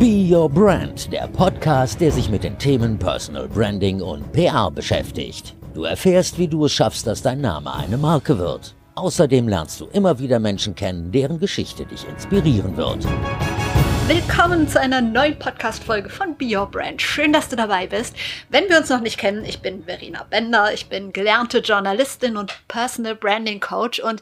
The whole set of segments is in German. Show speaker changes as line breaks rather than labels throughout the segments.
Be Your Brand, der Podcast, der sich mit den Themen Personal Branding und PR beschäftigt. Du erfährst, wie du es schaffst, dass dein Name eine Marke wird. Außerdem lernst du immer wieder Menschen kennen, deren Geschichte dich inspirieren wird.
Willkommen zu einer neuen Podcast-Folge von Be Your Brand. Schön, dass du dabei bist. Wenn wir uns noch nicht kennen, ich bin Verena Bender, ich bin gelernte Journalistin und Personal Branding Coach und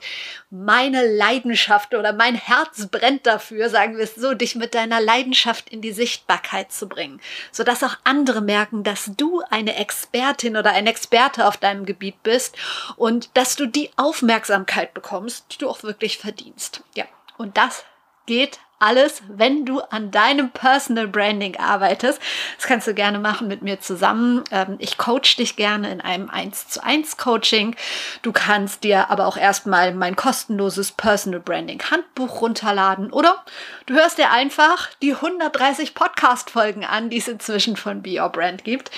meine Leidenschaft oder mein Herz brennt dafür, sagen wir es so, dich mit deiner Leidenschaft in die Sichtbarkeit zu bringen, sodass auch andere merken, dass du eine Expertin oder ein Experte auf deinem Gebiet bist und dass du die Aufmerksamkeit bekommst, die du auch wirklich verdienst. Ja, und das geht alles, wenn du an deinem Personal Branding arbeitest. Das kannst du gerne machen mit mir zusammen. Ähm, ich coach dich gerne in einem 1 zu 1 Coaching. Du kannst dir aber auch erstmal mein kostenloses Personal Branding Handbuch runterladen oder du hörst dir einfach die 130 Podcast Folgen an, die es inzwischen von Be Your Brand gibt.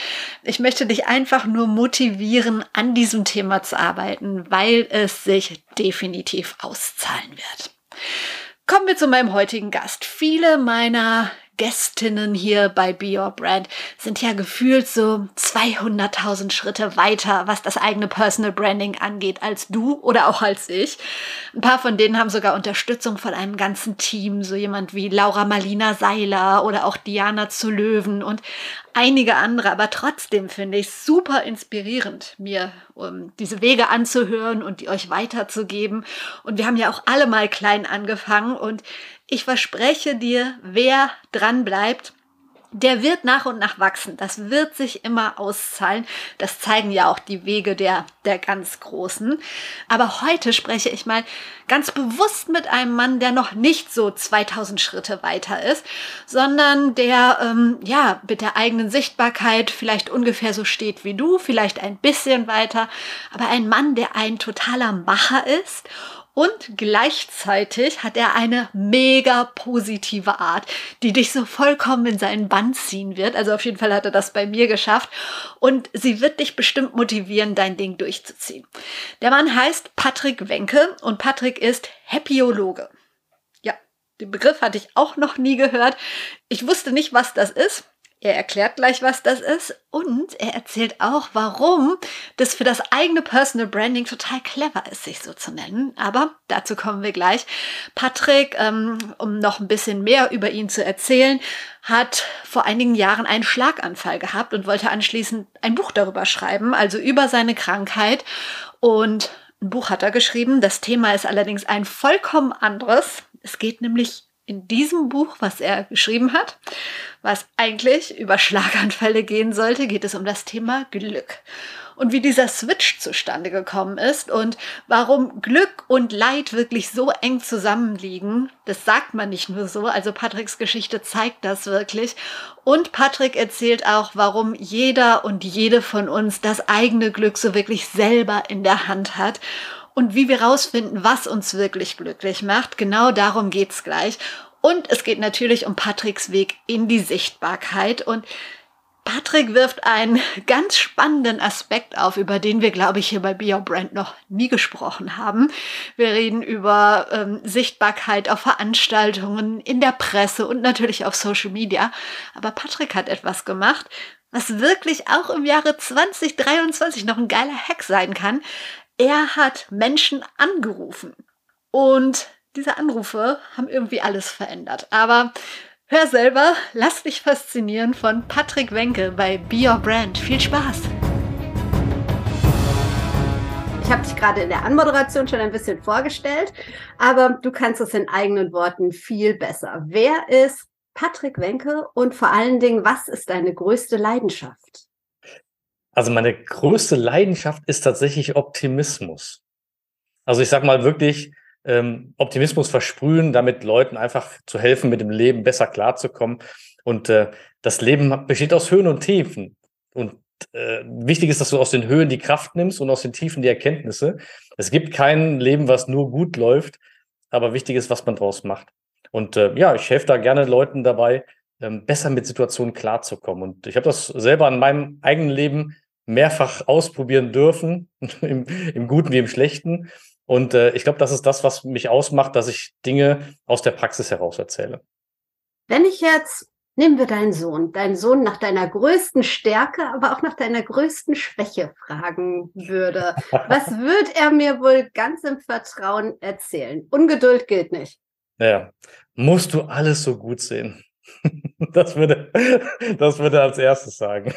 Ich möchte dich einfach nur motivieren, an diesem Thema zu arbeiten, weil es sich definitiv auszahlen wird. Kommen wir zu meinem heutigen Gast. Viele meiner Gästinnen hier bei Be Your Brand sind ja gefühlt so 200.000 Schritte weiter, was das eigene Personal Branding angeht, als du oder auch als ich. Ein paar von denen haben sogar Unterstützung von einem ganzen Team, so jemand wie Laura Marlina Seiler oder auch Diana zu Löwen und einige andere, aber trotzdem finde ich es super inspirierend, mir um diese Wege anzuhören und die euch weiterzugeben. Und wir haben ja auch alle mal klein angefangen und ich verspreche dir, wer dran bleibt, der wird nach und nach wachsen. Das wird sich immer auszahlen. Das zeigen ja auch die Wege der, der ganz Großen. Aber heute spreche ich mal ganz bewusst mit einem Mann, der noch nicht so 2000 Schritte weiter ist, sondern der, ähm, ja, mit der eigenen Sichtbarkeit vielleicht ungefähr so steht wie du, vielleicht ein bisschen weiter. Aber ein Mann, der ein totaler Macher ist und gleichzeitig hat er eine mega positive Art, die dich so vollkommen in seinen Bann ziehen wird. Also auf jeden Fall hat er das bei mir geschafft. Und sie wird dich bestimmt motivieren, dein Ding durchzuziehen. Der Mann heißt Patrick Wenke und Patrick ist Happyologe. Ja, den Begriff hatte ich auch noch nie gehört. Ich wusste nicht, was das ist. Er erklärt gleich, was das ist und er erzählt auch, warum das für das eigene Personal Branding total clever ist, sich so zu nennen. Aber dazu kommen wir gleich. Patrick, ähm, um noch ein bisschen mehr über ihn zu erzählen, hat vor einigen Jahren einen Schlaganfall gehabt und wollte anschließend ein Buch darüber schreiben, also über seine Krankheit. Und ein Buch hat er geschrieben. Das Thema ist allerdings ein vollkommen anderes. Es geht nämlich in diesem Buch, was er geschrieben hat, was eigentlich über Schlaganfälle gehen sollte, geht es um das Thema Glück. Und wie dieser Switch zustande gekommen ist und warum Glück und Leid wirklich so eng zusammenliegen, das sagt man nicht nur so. Also Patricks Geschichte zeigt das wirklich. Und Patrick erzählt auch, warum jeder und jede von uns das eigene Glück so wirklich selber in der Hand hat und wie wir rausfinden, was uns wirklich glücklich macht. Genau darum geht's gleich. Und es geht natürlich um Patricks Weg in die Sichtbarkeit. Und Patrick wirft einen ganz spannenden Aspekt auf, über den wir, glaube ich, hier bei Be Your Brand noch nie gesprochen haben. Wir reden über ähm, Sichtbarkeit auf Veranstaltungen, in der Presse und natürlich auf Social Media. Aber Patrick hat etwas gemacht, was wirklich auch im Jahre 2023 noch ein geiler Hack sein kann. Er hat Menschen angerufen und diese Anrufe haben irgendwie alles verändert. Aber hör selber, lass dich faszinieren von Patrick Wenke bei Be Your Brand. Viel Spaß!
Ich habe dich gerade in der Anmoderation schon ein bisschen vorgestellt, aber du kannst es in eigenen Worten viel besser. Wer ist Patrick Wenke und vor allen Dingen, was ist deine größte Leidenschaft?
Also meine größte Leidenschaft ist tatsächlich Optimismus. Also ich sage mal wirklich ähm, Optimismus versprühen, damit Leuten einfach zu helfen, mit dem Leben besser klarzukommen. Und äh, das Leben besteht aus Höhen und Tiefen. Und äh, wichtig ist, dass du aus den Höhen die Kraft nimmst und aus den Tiefen die Erkenntnisse. Es gibt kein Leben, was nur gut läuft, aber wichtig ist, was man draus macht. Und äh, ja, ich helfe da gerne Leuten dabei, besser mit Situationen klarzukommen. Und ich habe das selber in meinem eigenen Leben mehrfach ausprobieren dürfen, im, im Guten wie im Schlechten. Und äh, ich glaube, das ist das, was mich ausmacht, dass ich Dinge aus der Praxis heraus erzähle.
Wenn ich jetzt
Nehmen wir deinen Sohn, deinen Sohn nach deiner größten Stärke, aber auch nach deiner größten Schwäche fragen würde. Was wird er mir wohl ganz im Vertrauen erzählen? Ungeduld gilt nicht.
Ja, musst du alles so gut sehen? Das würde, das würde als erstes sagen.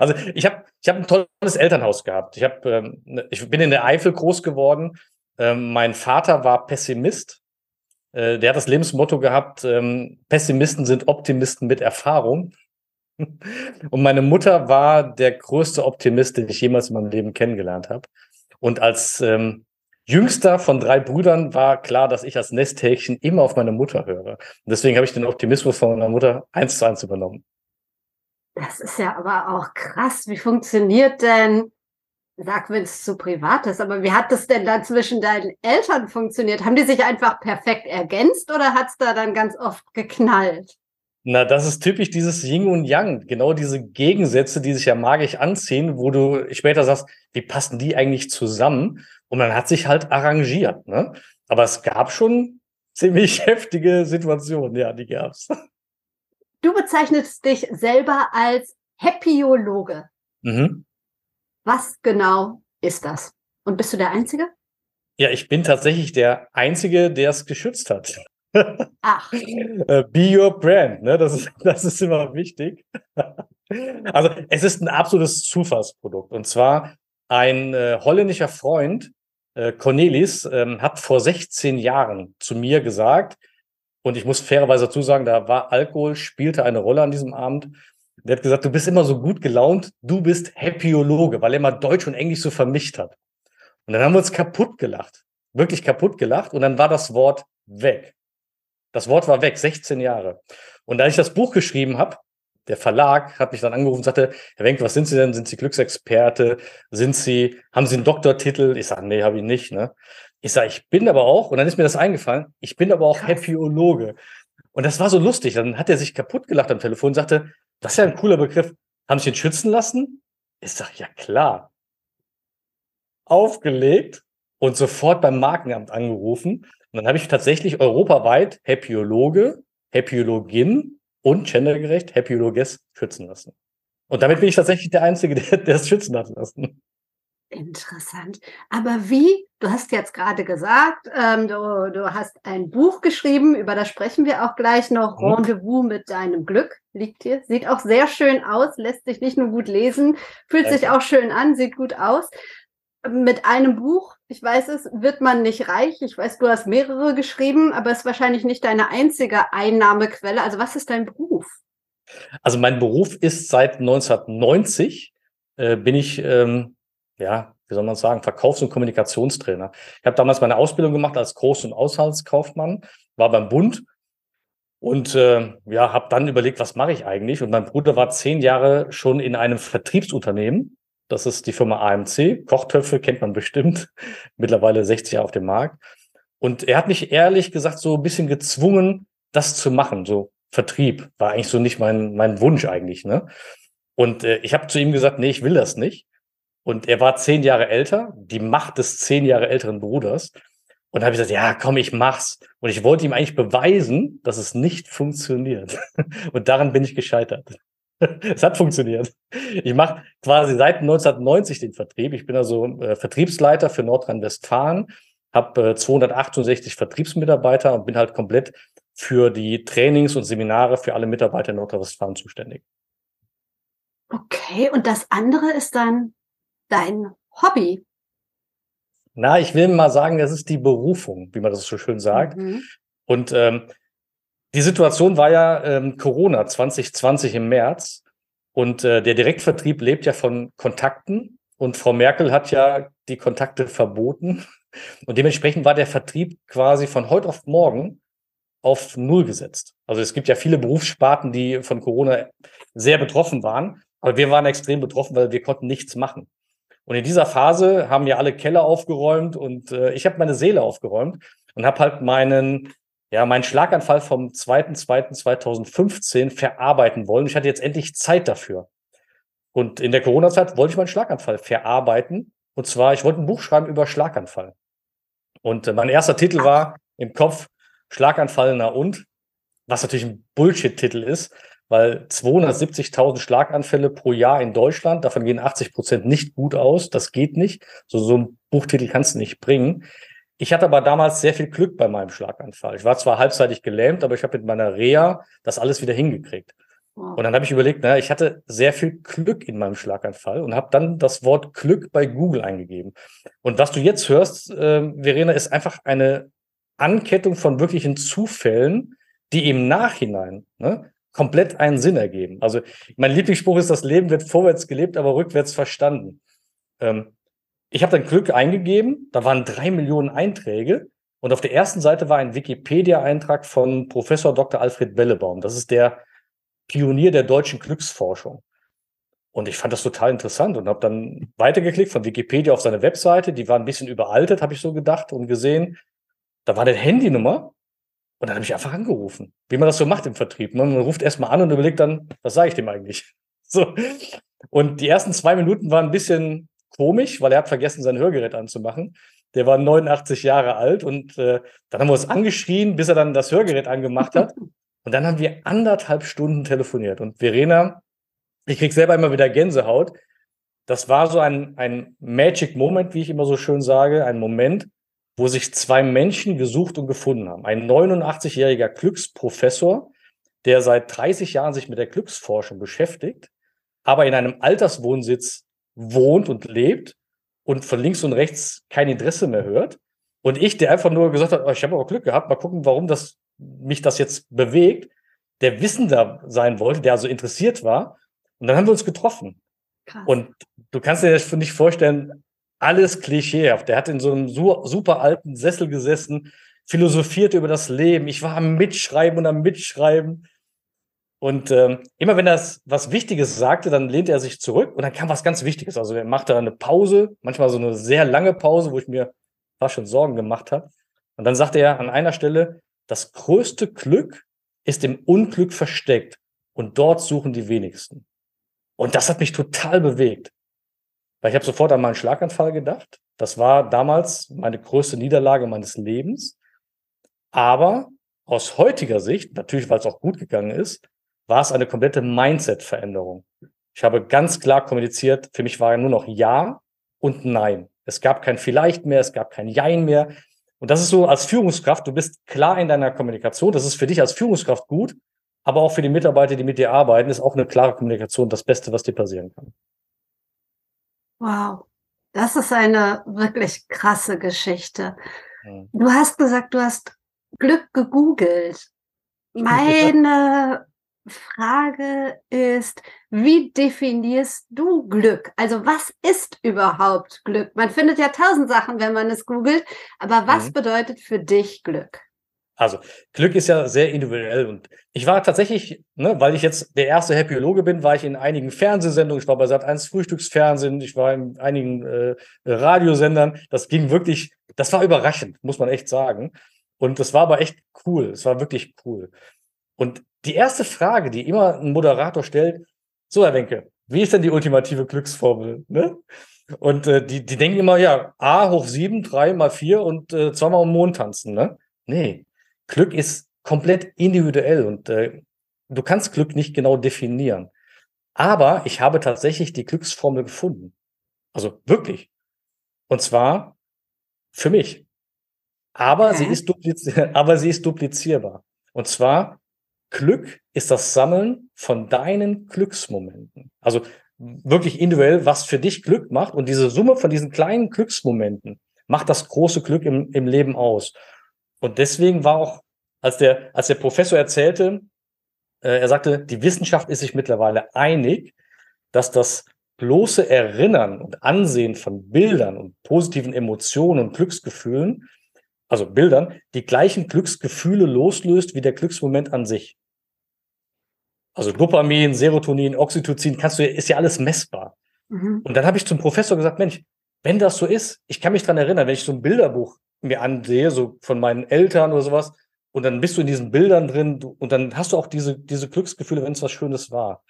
Also ich habe ich hab ein tolles Elternhaus gehabt. Ich, hab, ähm, ich bin in der Eifel groß geworden. Ähm, mein Vater war Pessimist äh, der hat das Lebensmotto gehabt, ähm, Pessimisten sind Optimisten mit Erfahrung. Und meine Mutter war der größte Optimist, den ich jemals in meinem Leben kennengelernt habe. Und als ähm, jüngster von drei Brüdern war klar, dass ich als Nesthäkchen immer auf meine Mutter höre. Und deswegen habe ich den Optimismus von meiner Mutter eins zu eins übernommen.
Das ist ja aber auch krass. Wie funktioniert denn Sag, wenn es zu privat ist, aber wie hat das denn dann zwischen deinen Eltern funktioniert? Haben die sich einfach perfekt ergänzt oder hat es da dann ganz oft geknallt?
Na, das ist typisch dieses Yin und Yang. Genau diese Gegensätze, die sich ja magisch anziehen, wo du später sagst, wie passen die eigentlich zusammen? Und man hat sich halt arrangiert, ne? Aber es gab schon ziemlich heftige Situationen, ja, die gab's.
Du bezeichnest dich selber als Happyologe. Mhm. Was genau ist das? Und bist du der Einzige?
Ja, ich bin tatsächlich der Einzige, der es geschützt hat. Ach. Äh, be your brand, ne? Das ist, das ist immer wichtig. Also, es ist ein absolutes Zufallsprodukt. Und zwar ein äh, holländischer Freund, äh, Cornelis, ähm, hat vor 16 Jahren zu mir gesagt, und ich muss fairerweise dazu sagen, da war Alkohol, spielte eine Rolle an diesem Abend. Der hat gesagt, du bist immer so gut gelaunt, du bist Happyologe, weil er mal Deutsch und Englisch so vermischt hat. Und dann haben wir uns kaputt gelacht. Wirklich kaputt gelacht. Und dann war das Wort weg. Das Wort war weg, 16 Jahre. Und als ich das Buch geschrieben habe, der Verlag hat mich dann angerufen und sagte, Herr Wenk, was sind Sie denn? Sind Sie Glücksexperte? Sind Sie, haben Sie einen Doktortitel? Ich sage, nee, habe ich nicht. Ne? Ich sage, ich bin aber auch, und dann ist mir das eingefallen, ich bin aber auch Happyologe. Und das war so lustig. Dann hat er sich kaputt gelacht am Telefon und sagte, das ist ja ein cooler Begriff. Haben Sie ihn schützen lassen? Ich sage, ja klar. Aufgelegt und sofort beim Markenamt angerufen. Und dann habe ich tatsächlich europaweit Happyologe, Happyologin und gendergerecht Happyologes schützen lassen. Und damit bin ich tatsächlich der Einzige, der, der es schützen hat lassen.
Interessant. Aber wie, du hast jetzt gerade gesagt, ähm, du, du hast ein Buch geschrieben, über das sprechen wir auch gleich noch. Mhm. Rendezvous mit deinem Glück liegt hier. Sieht auch sehr schön aus, lässt sich nicht nur gut lesen, fühlt Danke. sich auch schön an, sieht gut aus. Mit einem Buch, ich weiß es, wird man nicht reich. Ich weiß, du hast mehrere geschrieben, aber es ist wahrscheinlich nicht deine einzige Einnahmequelle. Also was ist dein Beruf?
Also mein Beruf ist seit 1990 äh, bin ich ähm, ja, wie soll man sagen, Verkaufs- und Kommunikationstrainer. Ich habe damals meine Ausbildung gemacht als Groß- und Aushaltskaufmann, war beim Bund und äh, ja, habe dann überlegt, was mache ich eigentlich? Und mein Bruder war zehn Jahre schon in einem Vertriebsunternehmen. Das ist die Firma AMC. Kochtöpfe kennt man bestimmt. Mittlerweile 60 Jahre auf dem Markt. Und er hat mich ehrlich gesagt so ein bisschen gezwungen, das zu machen. So Vertrieb war eigentlich so nicht mein, mein Wunsch eigentlich. Ne? Und äh, ich habe zu ihm gesagt, nee, ich will das nicht. Und er war zehn Jahre älter, die Macht des zehn Jahre älteren Bruders. Und da habe ich gesagt, ja, komm, ich mach's. Und ich wollte ihm eigentlich beweisen, dass es nicht funktioniert. Und daran bin ich gescheitert. Es hat funktioniert. Ich mache quasi seit 1990 den Vertrieb. Ich bin also äh, Vertriebsleiter für Nordrhein-Westfalen, habe äh, 268 Vertriebsmitarbeiter und bin halt komplett für die Trainings und Seminare für alle Mitarbeiter in Nordrhein-Westfalen zuständig.
Okay, und das andere ist dann dein Hobby?
Na, ich will mal sagen, das ist die Berufung, wie man das so schön sagt. Mhm. Und ähm, die Situation war ja ähm, Corona 2020 im März. Und äh, der Direktvertrieb lebt ja von Kontakten. Und Frau Merkel hat ja die Kontakte verboten. Und dementsprechend war der Vertrieb quasi von heute auf morgen auf Null gesetzt. Also es gibt ja viele Berufssparten, die von Corona sehr betroffen waren. Aber wir waren extrem betroffen, weil wir konnten nichts machen. Und in dieser Phase haben ja alle Keller aufgeräumt und äh, ich habe meine Seele aufgeräumt und habe halt meinen, ja, meinen Schlaganfall vom 2.2.2015 verarbeiten wollen. Ich hatte jetzt endlich Zeit dafür. Und in der Corona-Zeit wollte ich meinen Schlaganfall verarbeiten. Und zwar, ich wollte ein Buch schreiben über Schlaganfall. Und äh, mein erster Titel war im Kopf Schlaganfall na und. was natürlich ein Bullshit-Titel ist, weil 270.000 Schlaganfälle pro Jahr in Deutschland, davon gehen 80 Prozent nicht gut aus. Das geht nicht. So, so ein Buchtitel kannst du nicht bringen. Ich hatte aber damals sehr viel Glück bei meinem Schlaganfall. Ich war zwar halbseitig gelähmt, aber ich habe mit meiner Reha das alles wieder hingekriegt. Wow. Und dann habe ich überlegt, naja, ich hatte sehr viel Glück in meinem Schlaganfall und habe dann das Wort Glück bei Google eingegeben. Und was du jetzt hörst, äh, Verena, ist einfach eine Ankettung von wirklichen Zufällen, die im Nachhinein ne, komplett einen Sinn ergeben. Also mein Lieblingsspruch ist, das Leben wird vorwärts gelebt, aber rückwärts verstanden. Ähm, ich habe dann Glück eingegeben, da waren drei Millionen Einträge und auf der ersten Seite war ein Wikipedia-Eintrag von Professor Dr. Alfred Bellebaum. Das ist der Pionier der deutschen Glücksforschung. Und ich fand das total interessant und habe dann weitergeklickt von Wikipedia auf seine Webseite. Die war ein bisschen überaltet, habe ich so gedacht und gesehen. Da war eine Handynummer und dann habe ich einfach angerufen, wie man das so macht im Vertrieb. Ne? Man ruft erstmal an und überlegt dann, was sage ich dem eigentlich? So. Und die ersten zwei Minuten waren ein bisschen komisch, weil er hat vergessen, sein Hörgerät anzumachen. Der war 89 Jahre alt und äh, dann haben wir uns angeschrien, bis er dann das Hörgerät angemacht hat. Und dann haben wir anderthalb Stunden telefoniert. Und Verena, ich krieg selber immer wieder Gänsehaut. Das war so ein, ein Magic Moment, wie ich immer so schön sage, ein Moment, wo sich zwei Menschen gesucht und gefunden haben. Ein 89-jähriger Glücksprofessor, der seit 30 Jahren sich mit der Glücksforschung beschäftigt, aber in einem Alterswohnsitz wohnt und lebt und von links und rechts kein Interesse mehr hört. Und ich, der einfach nur gesagt hat, oh, ich habe aber Glück gehabt, mal gucken, warum das mich das jetzt bewegt, der wissender sein wollte, der also interessiert war. Und dann haben wir uns getroffen. Krass. Und du kannst dir das nicht vorstellen, alles klischeehaft. Der hat in so einem super alten Sessel gesessen, philosophiert über das Leben. Ich war am Mitschreiben und am Mitschreiben. Und ähm, immer wenn er was Wichtiges sagte, dann lehnte er sich zurück und dann kam was ganz Wichtiges. Also er machte eine Pause, manchmal so eine sehr lange Pause, wo ich mir fast schon Sorgen gemacht habe. Und dann sagte er an einer Stelle, das größte Glück ist im Unglück versteckt und dort suchen die wenigsten. Und das hat mich total bewegt. Weil ich habe sofort an meinen Schlaganfall gedacht. Das war damals meine größte Niederlage meines Lebens. Aber aus heutiger Sicht, natürlich weil es auch gut gegangen ist, war es eine komplette Mindset-Veränderung. Ich habe ganz klar kommuniziert, für mich war ja nur noch Ja und Nein. Es gab kein Vielleicht mehr, es gab kein Jein mehr. Und das ist so als Führungskraft, du bist klar in deiner Kommunikation, das ist für dich als Führungskraft gut, aber auch für die Mitarbeiter, die mit dir arbeiten, ist auch eine klare Kommunikation das Beste, was dir passieren kann.
Wow, das ist eine wirklich krasse Geschichte. Du hast gesagt, du hast Glück gegoogelt. Meine Frage ist, wie definierst du Glück? Also was ist überhaupt Glück? Man findet ja tausend Sachen, wenn man es googelt, aber was mhm. bedeutet für dich Glück?
Also, Glück ist ja sehr individuell und ich war tatsächlich, ne, weil ich jetzt der erste Happyologe bin, war ich in einigen Fernsehsendungen, ich war bei Sat1 Frühstücksfernsehen, ich war in einigen äh, Radiosendern. Das ging wirklich, das war überraschend, muss man echt sagen. Und das war aber echt cool. Es war wirklich cool. Und die erste Frage, die immer ein Moderator stellt, so Herr Wenke, wie ist denn die ultimative Glücksformel? Ne? Und äh, die, die denken immer, ja, A hoch sieben, drei mal vier und äh, zweimal um Mond tanzen. Ne? Nee, Glück ist komplett individuell und äh, du kannst Glück nicht genau definieren. Aber ich habe tatsächlich die Glücksformel gefunden. Also wirklich. Und zwar für mich. Aber, okay. sie, ist aber sie ist duplizierbar. Und zwar, Glück ist das Sammeln von deinen Glücksmomenten. Also wirklich individuell, was für dich Glück macht. Und diese Summe von diesen kleinen Glücksmomenten macht das große Glück im, im Leben aus. Und deswegen war auch, als der, als der Professor erzählte, äh, er sagte, die Wissenschaft ist sich mittlerweile einig, dass das bloße Erinnern und Ansehen von Bildern und positiven Emotionen und Glücksgefühlen, also Bildern, die gleichen Glücksgefühle loslöst wie der Glücksmoment an sich. Also Dopamin, Serotonin, Oxytocin, kannst du, ist ja alles messbar. Mhm. Und dann habe ich zum Professor gesagt, Mensch, wenn das so ist, ich kann mich dran erinnern, wenn ich so ein Bilderbuch mir ansehe, so von meinen Eltern oder sowas, und dann bist du in diesen Bildern drin du, und dann hast du auch diese, diese Glücksgefühle, wenn es was Schönes war.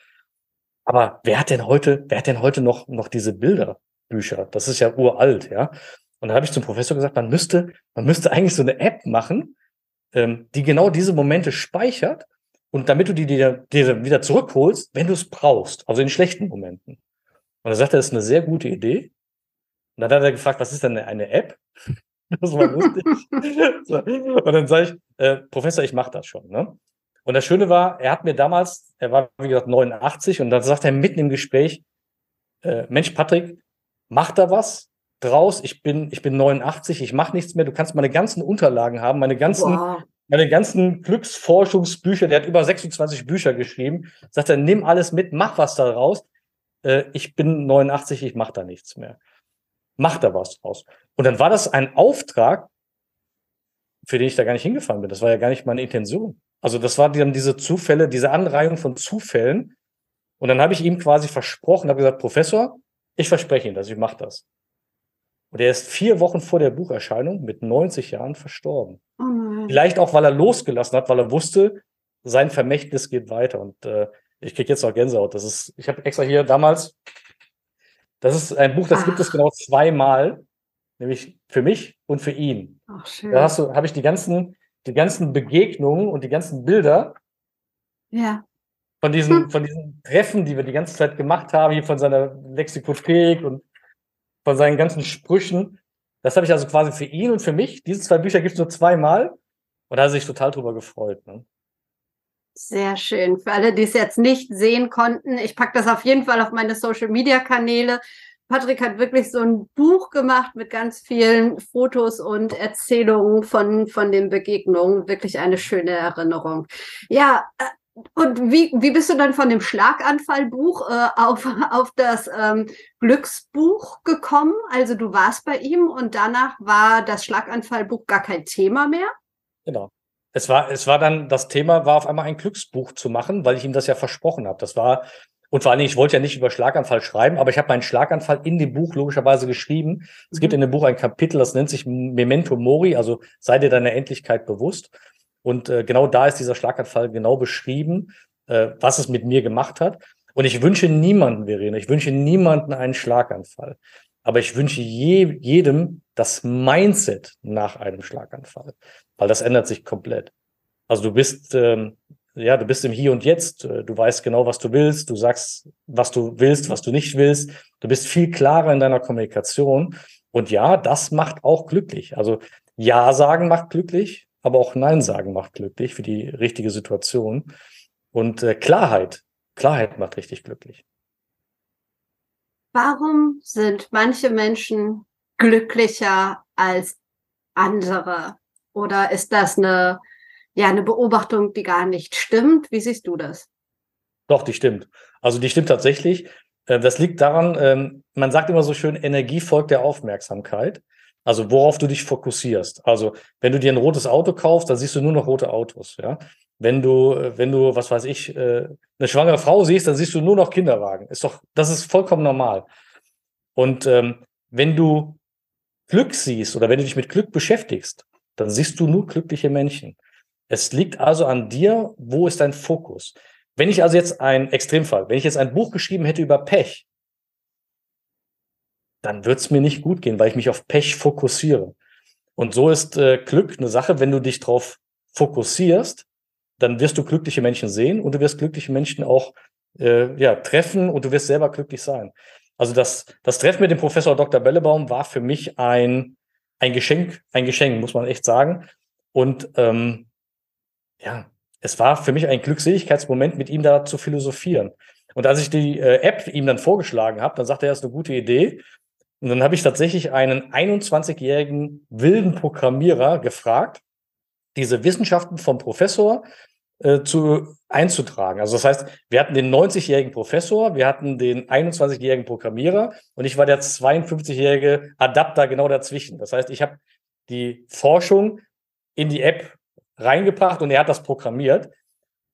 Aber wer hat denn heute, wer hat denn heute noch, noch diese Bilderbücher? Das ist ja uralt, ja. Und da habe ich zum Professor gesagt, man müsste, man müsste eigentlich so eine App machen, ähm, die genau diese Momente speichert und damit du die dir, dir wieder zurückholst, wenn du es brauchst, also in schlechten Momenten. Und er sagte, das ist eine sehr gute Idee. Und dann hat er gefragt, was ist denn eine App? Das war lustig. Und dann sage ich, äh, Professor, ich mache das schon. Ne? Und das Schöne war, er hat mir damals, er war wie gesagt 89 und dann sagt er mitten im Gespräch, äh, Mensch, Patrick, mach da was draus. Ich bin, ich bin 89, ich mache nichts mehr. Du kannst meine ganzen Unterlagen haben, meine ganzen, wow. Meine ganzen Glücksforschungsbücher. Der hat über 26 Bücher geschrieben. Sagt er, nimm alles mit, mach was daraus. Äh, ich bin 89, ich mache da nichts mehr. Mach da was draus. Und dann war das ein Auftrag, für den ich da gar nicht hingefahren bin. Das war ja gar nicht meine Intention. Also das war dann diese Zufälle, diese Anreihung von Zufällen. Und dann habe ich ihm quasi versprochen, habe gesagt, Professor, ich verspreche Ihnen dass ich mache das. Und er ist vier Wochen vor der Bucherscheinung mit 90 Jahren verstorben. Oh Vielleicht auch, weil er losgelassen hat, weil er wusste, sein Vermächtnis geht weiter. Und äh, ich kriege jetzt noch Gänsehaut. Das ist, ich habe extra hier damals, das ist ein Buch, das Ach. gibt es genau zweimal, nämlich für mich und für ihn. Ach, schön. Da hast du, habe ich die ganzen, die ganzen Begegnungen und die ganzen Bilder.
Ja.
Von diesen, hm. von diesen Treffen, die wir die ganze Zeit gemacht haben, hier von seiner Lexikothek und von seinen ganzen Sprüchen. Das habe ich also quasi für ihn und für mich. Diese zwei Bücher gibt es nur zweimal. Und da hat er sich total drüber gefreut. Ne?
Sehr schön. Für alle, die es jetzt nicht sehen konnten, ich packe das auf jeden Fall auf meine Social-Media-Kanäle. Patrick hat wirklich so ein Buch gemacht mit ganz vielen Fotos und Erzählungen von, von den Begegnungen. Wirklich eine schöne Erinnerung. Ja, äh, und wie, wie bist du dann von dem Schlaganfallbuch äh, auf, auf das ähm, Glücksbuch gekommen? Also du warst bei ihm und danach war das Schlaganfallbuch gar kein Thema mehr?
Genau. Es war, es war dann, das Thema war auf einmal ein Glücksbuch zu machen, weil ich ihm das ja versprochen habe. Das war, und vor allen Dingen, ich wollte ja nicht über Schlaganfall schreiben, aber ich habe meinen Schlaganfall in dem Buch logischerweise geschrieben. Es mhm. gibt in dem Buch ein Kapitel, das nennt sich Memento Mori, also sei dir deiner Endlichkeit bewusst. Und äh, genau da ist dieser Schlaganfall genau beschrieben, äh, was es mit mir gemacht hat. Und ich wünsche niemanden, Verena, ich wünsche niemanden einen Schlaganfall. Aber ich wünsche je, jedem das Mindset nach einem Schlaganfall, weil das ändert sich komplett. Also du bist, ähm, ja, du bist im Hier und Jetzt. Äh, du weißt genau, was du willst. Du sagst, was du willst, was du nicht willst. Du bist viel klarer in deiner Kommunikation. Und ja, das macht auch glücklich. Also Ja sagen macht glücklich aber auch Nein sagen macht glücklich für die richtige Situation. Und äh, Klarheit, Klarheit macht richtig glücklich.
Warum sind manche Menschen glücklicher als andere? Oder ist das eine, ja, eine Beobachtung, die gar nicht stimmt? Wie siehst du das?
Doch, die stimmt. Also die stimmt tatsächlich. Äh, das liegt daran, ähm, man sagt immer so schön, Energie folgt der Aufmerksamkeit. Also worauf du dich fokussierst. Also wenn du dir ein rotes Auto kaufst, dann siehst du nur noch rote Autos. Ja, wenn du, wenn du, was weiß ich, äh, eine schwangere Frau siehst, dann siehst du nur noch Kinderwagen. Ist doch, das ist vollkommen normal. Und ähm, wenn du Glück siehst oder wenn du dich mit Glück beschäftigst, dann siehst du nur glückliche Menschen. Es liegt also an dir, wo ist dein Fokus? Wenn ich also jetzt ein Extremfall, wenn ich jetzt ein Buch geschrieben hätte über Pech, dann wird es mir nicht gut gehen, weil ich mich auf Pech fokussiere. Und so ist äh, Glück eine Sache, wenn du dich darauf fokussierst, dann wirst du glückliche Menschen sehen und du wirst glückliche Menschen auch äh, ja, treffen und du wirst selber glücklich sein. Also das, das Treffen mit dem Professor Dr. Bellebaum war für mich ein, ein Geschenk, ein Geschenk, muss man echt sagen. Und ähm, ja, es war für mich ein Glückseligkeitsmoment, mit ihm da zu philosophieren. Und als ich die äh, App ihm dann vorgeschlagen habe, dann sagte er, das ist eine gute Idee. Und dann habe ich tatsächlich einen 21-jährigen wilden Programmierer gefragt, diese Wissenschaften vom Professor äh, zu einzutragen. Also das heißt, wir hatten den 90-jährigen Professor, wir hatten den 21-jährigen Programmierer und ich war der 52-jährige Adapter genau dazwischen. Das heißt, ich habe die Forschung in die App reingebracht und er hat das programmiert.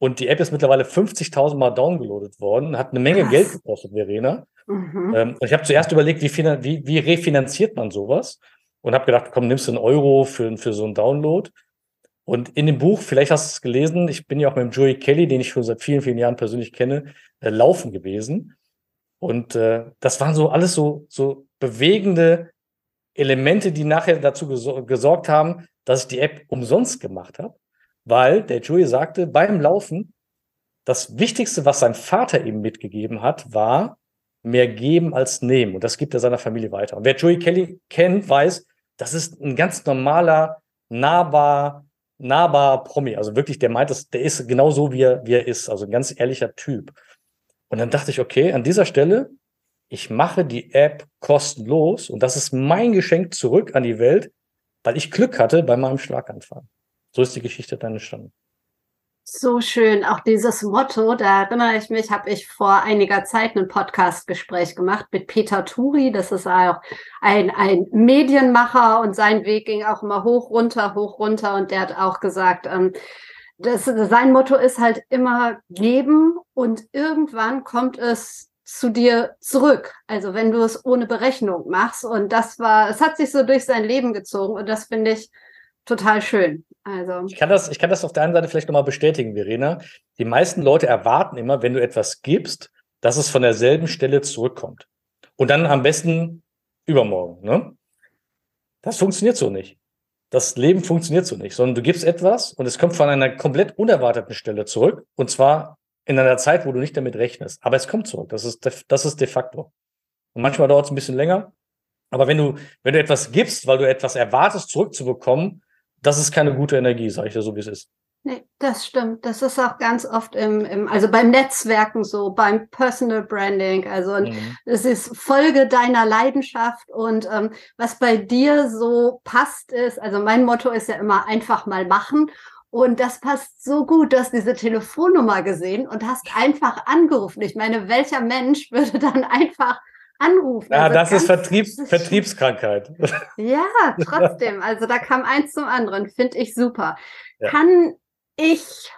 Und die App ist mittlerweile 50.000 Mal downgeloadet worden, hat eine Menge Was? Geld gekostet, Verena. Mhm. Ähm, ich habe zuerst überlegt, wie, wie, wie refinanziert man sowas? Und habe gedacht, komm, nimmst du einen Euro für, für so einen Download. Und in dem Buch, vielleicht hast du es gelesen, ich bin ja auch mit dem Joey Kelly, den ich schon seit vielen, vielen Jahren persönlich kenne, äh, laufen gewesen. Und äh, das waren so alles so, so bewegende Elemente, die nachher dazu gesor gesorgt haben, dass ich die App umsonst gemacht habe. Weil der Joey sagte beim Laufen, das Wichtigste, was sein Vater ihm mitgegeben hat, war mehr geben als nehmen. Und das gibt er seiner Familie weiter. Und wer Joey Kelly kennt, weiß, das ist ein ganz normaler, nahbar, nahbar Promi. Also wirklich, der meint, das, der ist genau so, wie er, wie er ist. Also ein ganz ehrlicher Typ. Und dann dachte ich, okay, an dieser Stelle, ich mache die App kostenlos und das ist mein Geschenk zurück an die Welt, weil ich Glück hatte bei meinem Schlaganfall. So ist die Geschichte dann entstanden.
So schön. Auch dieses Motto, da erinnere ich mich, habe ich vor einiger Zeit ein Podcast-Gespräch gemacht mit Peter Turi. Das ist auch ein, ein Medienmacher und sein Weg ging auch immer hoch, runter, hoch, runter. Und der hat auch gesagt, ähm, das, sein Motto ist halt immer geben und irgendwann kommt es zu dir zurück. Also wenn du es ohne Berechnung machst. Und das war, es hat sich so durch sein Leben gezogen und das finde ich total schön. Also.
Ich kann das, ich kann das auf der einen Seite vielleicht nochmal bestätigen, Verena. Die meisten Leute erwarten immer, wenn du etwas gibst, dass es von derselben Stelle zurückkommt. Und dann am besten übermorgen. Ne? Das funktioniert so nicht. Das Leben funktioniert so nicht, sondern du gibst etwas und es kommt von einer komplett unerwarteten Stelle zurück. Und zwar in einer Zeit, wo du nicht damit rechnest. Aber es kommt zurück. Das ist, de, das ist de facto. Und manchmal dauert es ein bisschen länger. Aber wenn du, wenn du etwas gibst, weil du etwas erwartest, zurückzubekommen, das ist keine gute Energie, sage ich dir so, wie es ist.
Nee, das stimmt. Das ist auch ganz oft im, im also beim Netzwerken so, beim Personal Branding. Also mhm. es ist Folge deiner Leidenschaft und ähm, was bei dir so passt ist, also mein Motto ist ja immer einfach mal machen. Und das passt so gut. Du hast diese Telefonnummer gesehen und hast einfach angerufen. Ich meine, welcher Mensch würde dann einfach anrufen.
Ja, also das ist Vertriebs Vertriebskrankheit.
Ja, trotzdem. Also da kam eins zum anderen, finde ich super. Ja. Kann ich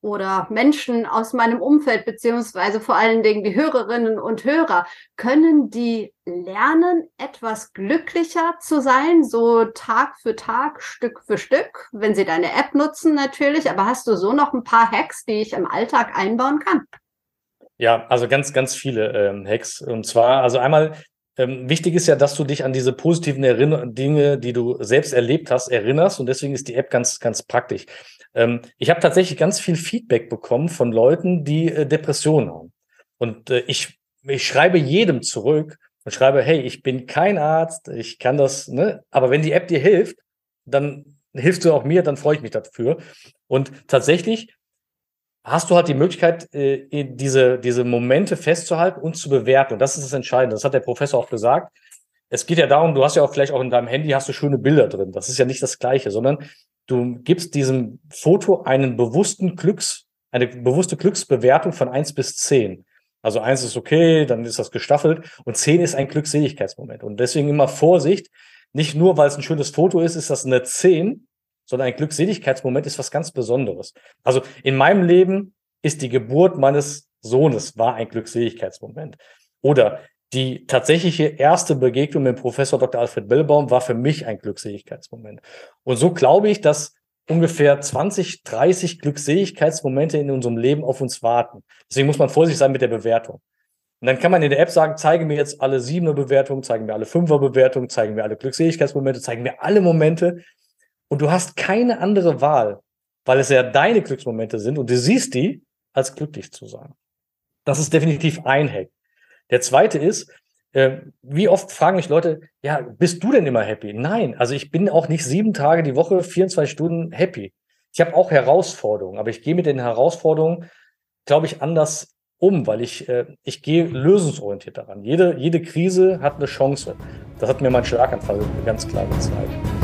oder Menschen aus meinem Umfeld, beziehungsweise vor allen Dingen die Hörerinnen und Hörer, können die lernen, etwas glücklicher zu sein, so Tag für Tag, Stück für Stück, wenn sie deine App nutzen natürlich. Aber hast du so noch ein paar Hacks, die ich im Alltag einbauen kann?
Ja, also ganz, ganz viele ähm, Hacks. Und zwar, also einmal, ähm, wichtig ist ja, dass du dich an diese positiven Erinner Dinge, die du selbst erlebt hast, erinnerst. Und deswegen ist die App ganz, ganz praktisch. Ähm, ich habe tatsächlich ganz viel Feedback bekommen von Leuten, die äh, Depressionen haben. Und äh, ich, ich schreibe jedem zurück und schreibe, hey, ich bin kein Arzt, ich kann das, ne? Aber wenn die App dir hilft, dann hilfst du auch mir, dann freue ich mich dafür. Und tatsächlich hast du halt die Möglichkeit, äh, diese, diese Momente festzuhalten und zu bewerten. Und das ist das Entscheidende. Das hat der Professor auch gesagt. Es geht ja darum, du hast ja auch vielleicht auch in deinem Handy hast du schöne Bilder drin. Das ist ja nicht das Gleiche, sondern du gibst diesem Foto einen bewussten Glücks, eine bewusste Glücksbewertung von eins bis zehn. Also eins ist okay, dann ist das gestaffelt und zehn ist ein Glückseligkeitsmoment. Und deswegen immer Vorsicht. Nicht nur, weil es ein schönes Foto ist, ist das eine zehn, sondern ein Glückseligkeitsmoment ist was ganz Besonderes. Also in meinem Leben ist die Geburt meines Sohnes war ein Glückseligkeitsmoment. Oder die tatsächliche erste Begegnung mit Professor Dr. Alfred Billbaum war für mich ein Glückseligkeitsmoment. Und so glaube ich, dass ungefähr 20, 30 Glückseligkeitsmomente in unserem Leben auf uns warten. Deswegen muss man vorsichtig sein mit der Bewertung. Und dann kann man in der App sagen, zeige mir jetzt alle siebener Bewertungen, zeigen mir alle fünfer Bewertungen, zeigen mir alle Glückseligkeitsmomente, zeigen mir alle Momente, und du hast keine andere Wahl, weil es ja deine Glücksmomente sind und du siehst die, als glücklich zu sein. Das ist definitiv ein Hack. Der zweite ist, äh, wie oft fragen mich Leute, ja, bist du denn immer happy? Nein, also ich bin auch nicht sieben Tage die Woche, 24 Stunden happy. Ich habe auch Herausforderungen, aber ich gehe mit den Herausforderungen, glaube ich, anders um, weil ich, äh, ich gehe lösungsorientiert daran. Jede, jede Krise hat eine Chance. Das hat mir mein Schlaganfall ganz klar gezeigt.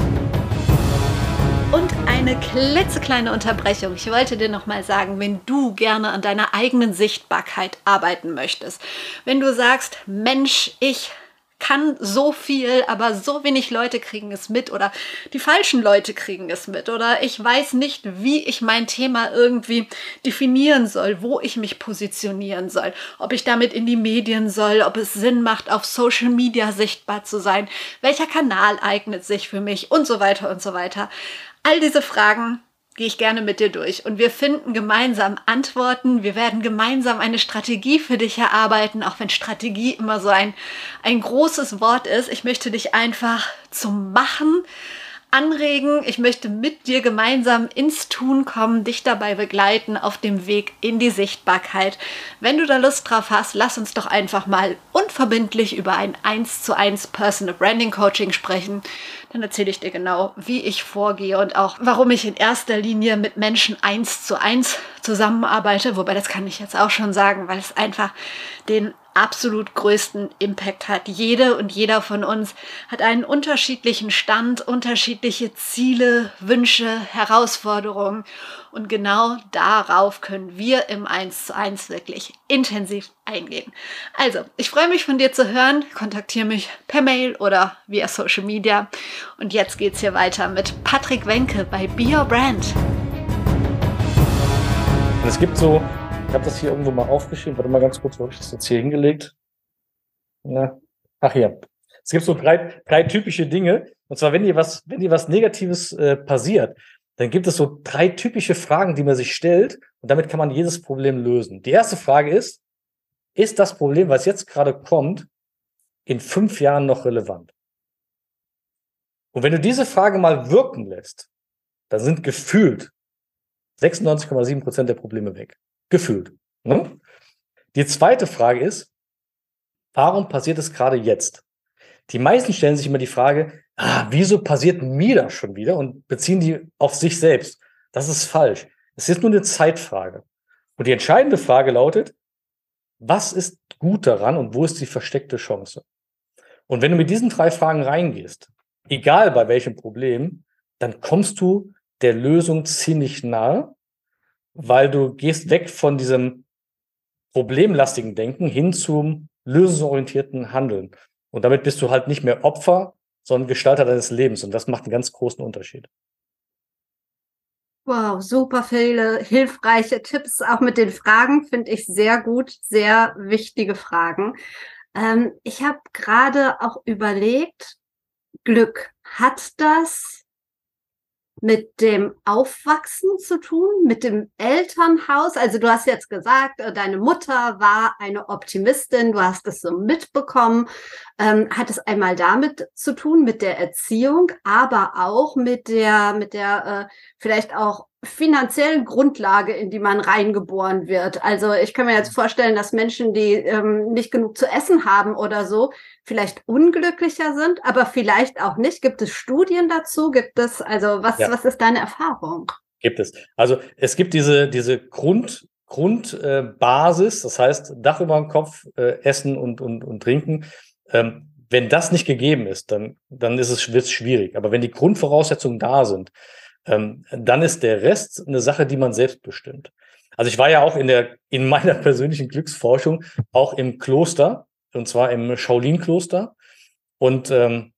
Und eine klitzekleine Unterbrechung. Ich wollte dir nochmal sagen, wenn du gerne an deiner eigenen Sichtbarkeit arbeiten möchtest, wenn du sagst, Mensch, ich kann so viel, aber so wenig Leute kriegen es mit oder die falschen Leute kriegen es mit oder ich weiß nicht, wie ich mein Thema irgendwie definieren soll, wo ich mich positionieren soll, ob ich damit in die Medien soll, ob es Sinn macht, auf Social Media sichtbar zu sein, welcher Kanal eignet sich für mich und so weiter und so weiter. All diese Fragen gehe ich gerne mit dir durch und wir finden gemeinsam Antworten. Wir werden gemeinsam eine Strategie für dich erarbeiten, auch wenn Strategie immer so ein, ein großes Wort ist. Ich möchte dich einfach zum Machen anregen. Ich möchte mit dir gemeinsam ins Tun kommen, dich dabei begleiten auf dem Weg in die Sichtbarkeit. Wenn du da Lust drauf hast, lass uns doch einfach mal unverbindlich über ein 1 zu 1 Personal Branding Coaching sprechen. Dann erzähle ich dir genau, wie ich vorgehe und auch, warum ich in erster Linie mit Menschen 1 zu 1 zusammenarbeite. Wobei das kann ich jetzt auch schon sagen, weil es einfach den absolut größten Impact hat. Jede und jeder von uns hat einen unterschiedlichen Stand, unterschiedliche Ziele, Wünsche, Herausforderungen. Und genau darauf können wir im 1 zu 1 wirklich intensiv eingehen. Also, ich freue mich von dir zu hören. Kontaktiere mich per Mail oder via Social Media. Und jetzt geht's hier weiter mit Patrick Wenke bei Be Your Brand.
es gibt so habe das hier irgendwo mal aufgeschrieben. Warte mal ganz kurz, wo habe ich das jetzt hier hingelegt? Na, ach hier. Es gibt so drei, drei typische Dinge. Und zwar, wenn dir was, wenn dir was Negatives äh, passiert, dann gibt es so drei typische Fragen, die man sich stellt. Und damit kann man jedes Problem lösen. Die erste Frage ist, ist das Problem, was jetzt gerade kommt, in fünf Jahren noch relevant? Und wenn du diese Frage mal wirken lässt, dann sind gefühlt 96,7 Prozent der Probleme weg. Gefühlt. Ne? Die zweite Frage ist, warum passiert es gerade jetzt? Die meisten stellen sich immer die Frage, ah, wieso passiert mir das schon wieder und beziehen die auf sich selbst. Das ist falsch. Es ist nur eine Zeitfrage. Und die entscheidende Frage lautet, was ist gut daran und wo ist die versteckte Chance? Und wenn du mit diesen drei Fragen reingehst, egal bei welchem Problem, dann kommst du der Lösung ziemlich nahe weil du gehst weg von diesem problemlastigen Denken hin zum lösungsorientierten Handeln. Und damit bist du halt nicht mehr Opfer, sondern Gestalter deines Lebens. Und das macht einen ganz großen Unterschied.
Wow, super viele hilfreiche Tipps, auch mit den Fragen finde ich sehr gut, sehr wichtige Fragen. Ähm, ich habe gerade auch überlegt, Glück, hat das mit dem Aufwachsen zu tun, mit dem Elternhaus? Also du hast jetzt gesagt, äh, deine Mutter war eine Optimistin, du hast es so mitbekommen. Ähm, hat es einmal damit zu tun, mit der Erziehung, aber auch mit der, mit der äh, vielleicht auch finanziellen Grundlage, in die man reingeboren wird. Also ich kann mir jetzt vorstellen, dass Menschen, die ähm, nicht genug zu essen haben oder so, vielleicht unglücklicher sind, aber vielleicht auch nicht. Gibt es Studien dazu? Gibt es, also was, ja. was ist deine Erfahrung?
Gibt es. Also es gibt diese, diese Grund, Grundbasis, äh, das heißt Dach über dem Kopf, äh, Essen und, und, und Trinken. Ähm, wenn das nicht gegeben ist, dann, dann ist es, wird es schwierig. Aber wenn die Grundvoraussetzungen da sind, ähm, dann ist der Rest eine Sache, die man selbst bestimmt. Also ich war ja auch in der, in meiner persönlichen Glücksforschung auch im Kloster, und zwar im Shaolin-Kloster. Und ähm,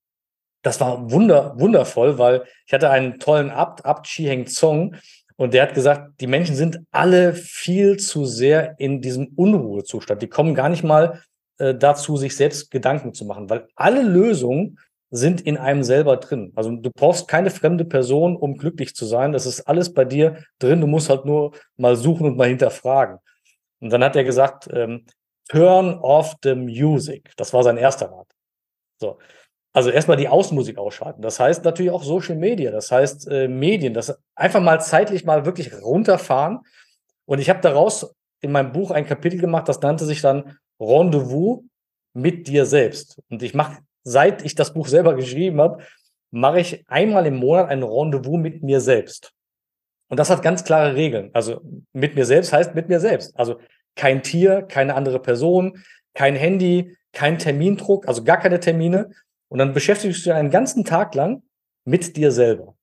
das war wunder, wundervoll, weil ich hatte einen tollen Abt, Abt Chi Heng Zong, und der hat gesagt, die Menschen sind alle viel zu sehr in diesem Unruhezustand. Die kommen gar nicht mal äh, dazu, sich selbst Gedanken zu machen, weil alle Lösungen sind in einem selber drin. Also du brauchst keine fremde Person, um glücklich zu sein. Das ist alles bei dir drin. Du musst halt nur mal suchen und mal hinterfragen. Und dann hat er gesagt, ähm, turn off the music. Das war sein erster Rat. So. Also erstmal die Außenmusik ausschalten. Das heißt natürlich auch Social Media, das heißt äh, Medien, das einfach mal zeitlich mal wirklich runterfahren. Und ich habe daraus in meinem Buch ein Kapitel gemacht, das nannte sich dann Rendezvous mit dir selbst. Und ich mache seit ich das Buch selber geschrieben habe, mache ich einmal im Monat ein Rendezvous mit mir selbst. Und das hat ganz klare Regeln. Also mit mir selbst heißt mit mir selbst. Also kein Tier, keine andere Person, kein Handy, kein Termindruck, also gar keine Termine. Und dann beschäftigst du dich einen ganzen Tag lang mit dir selber.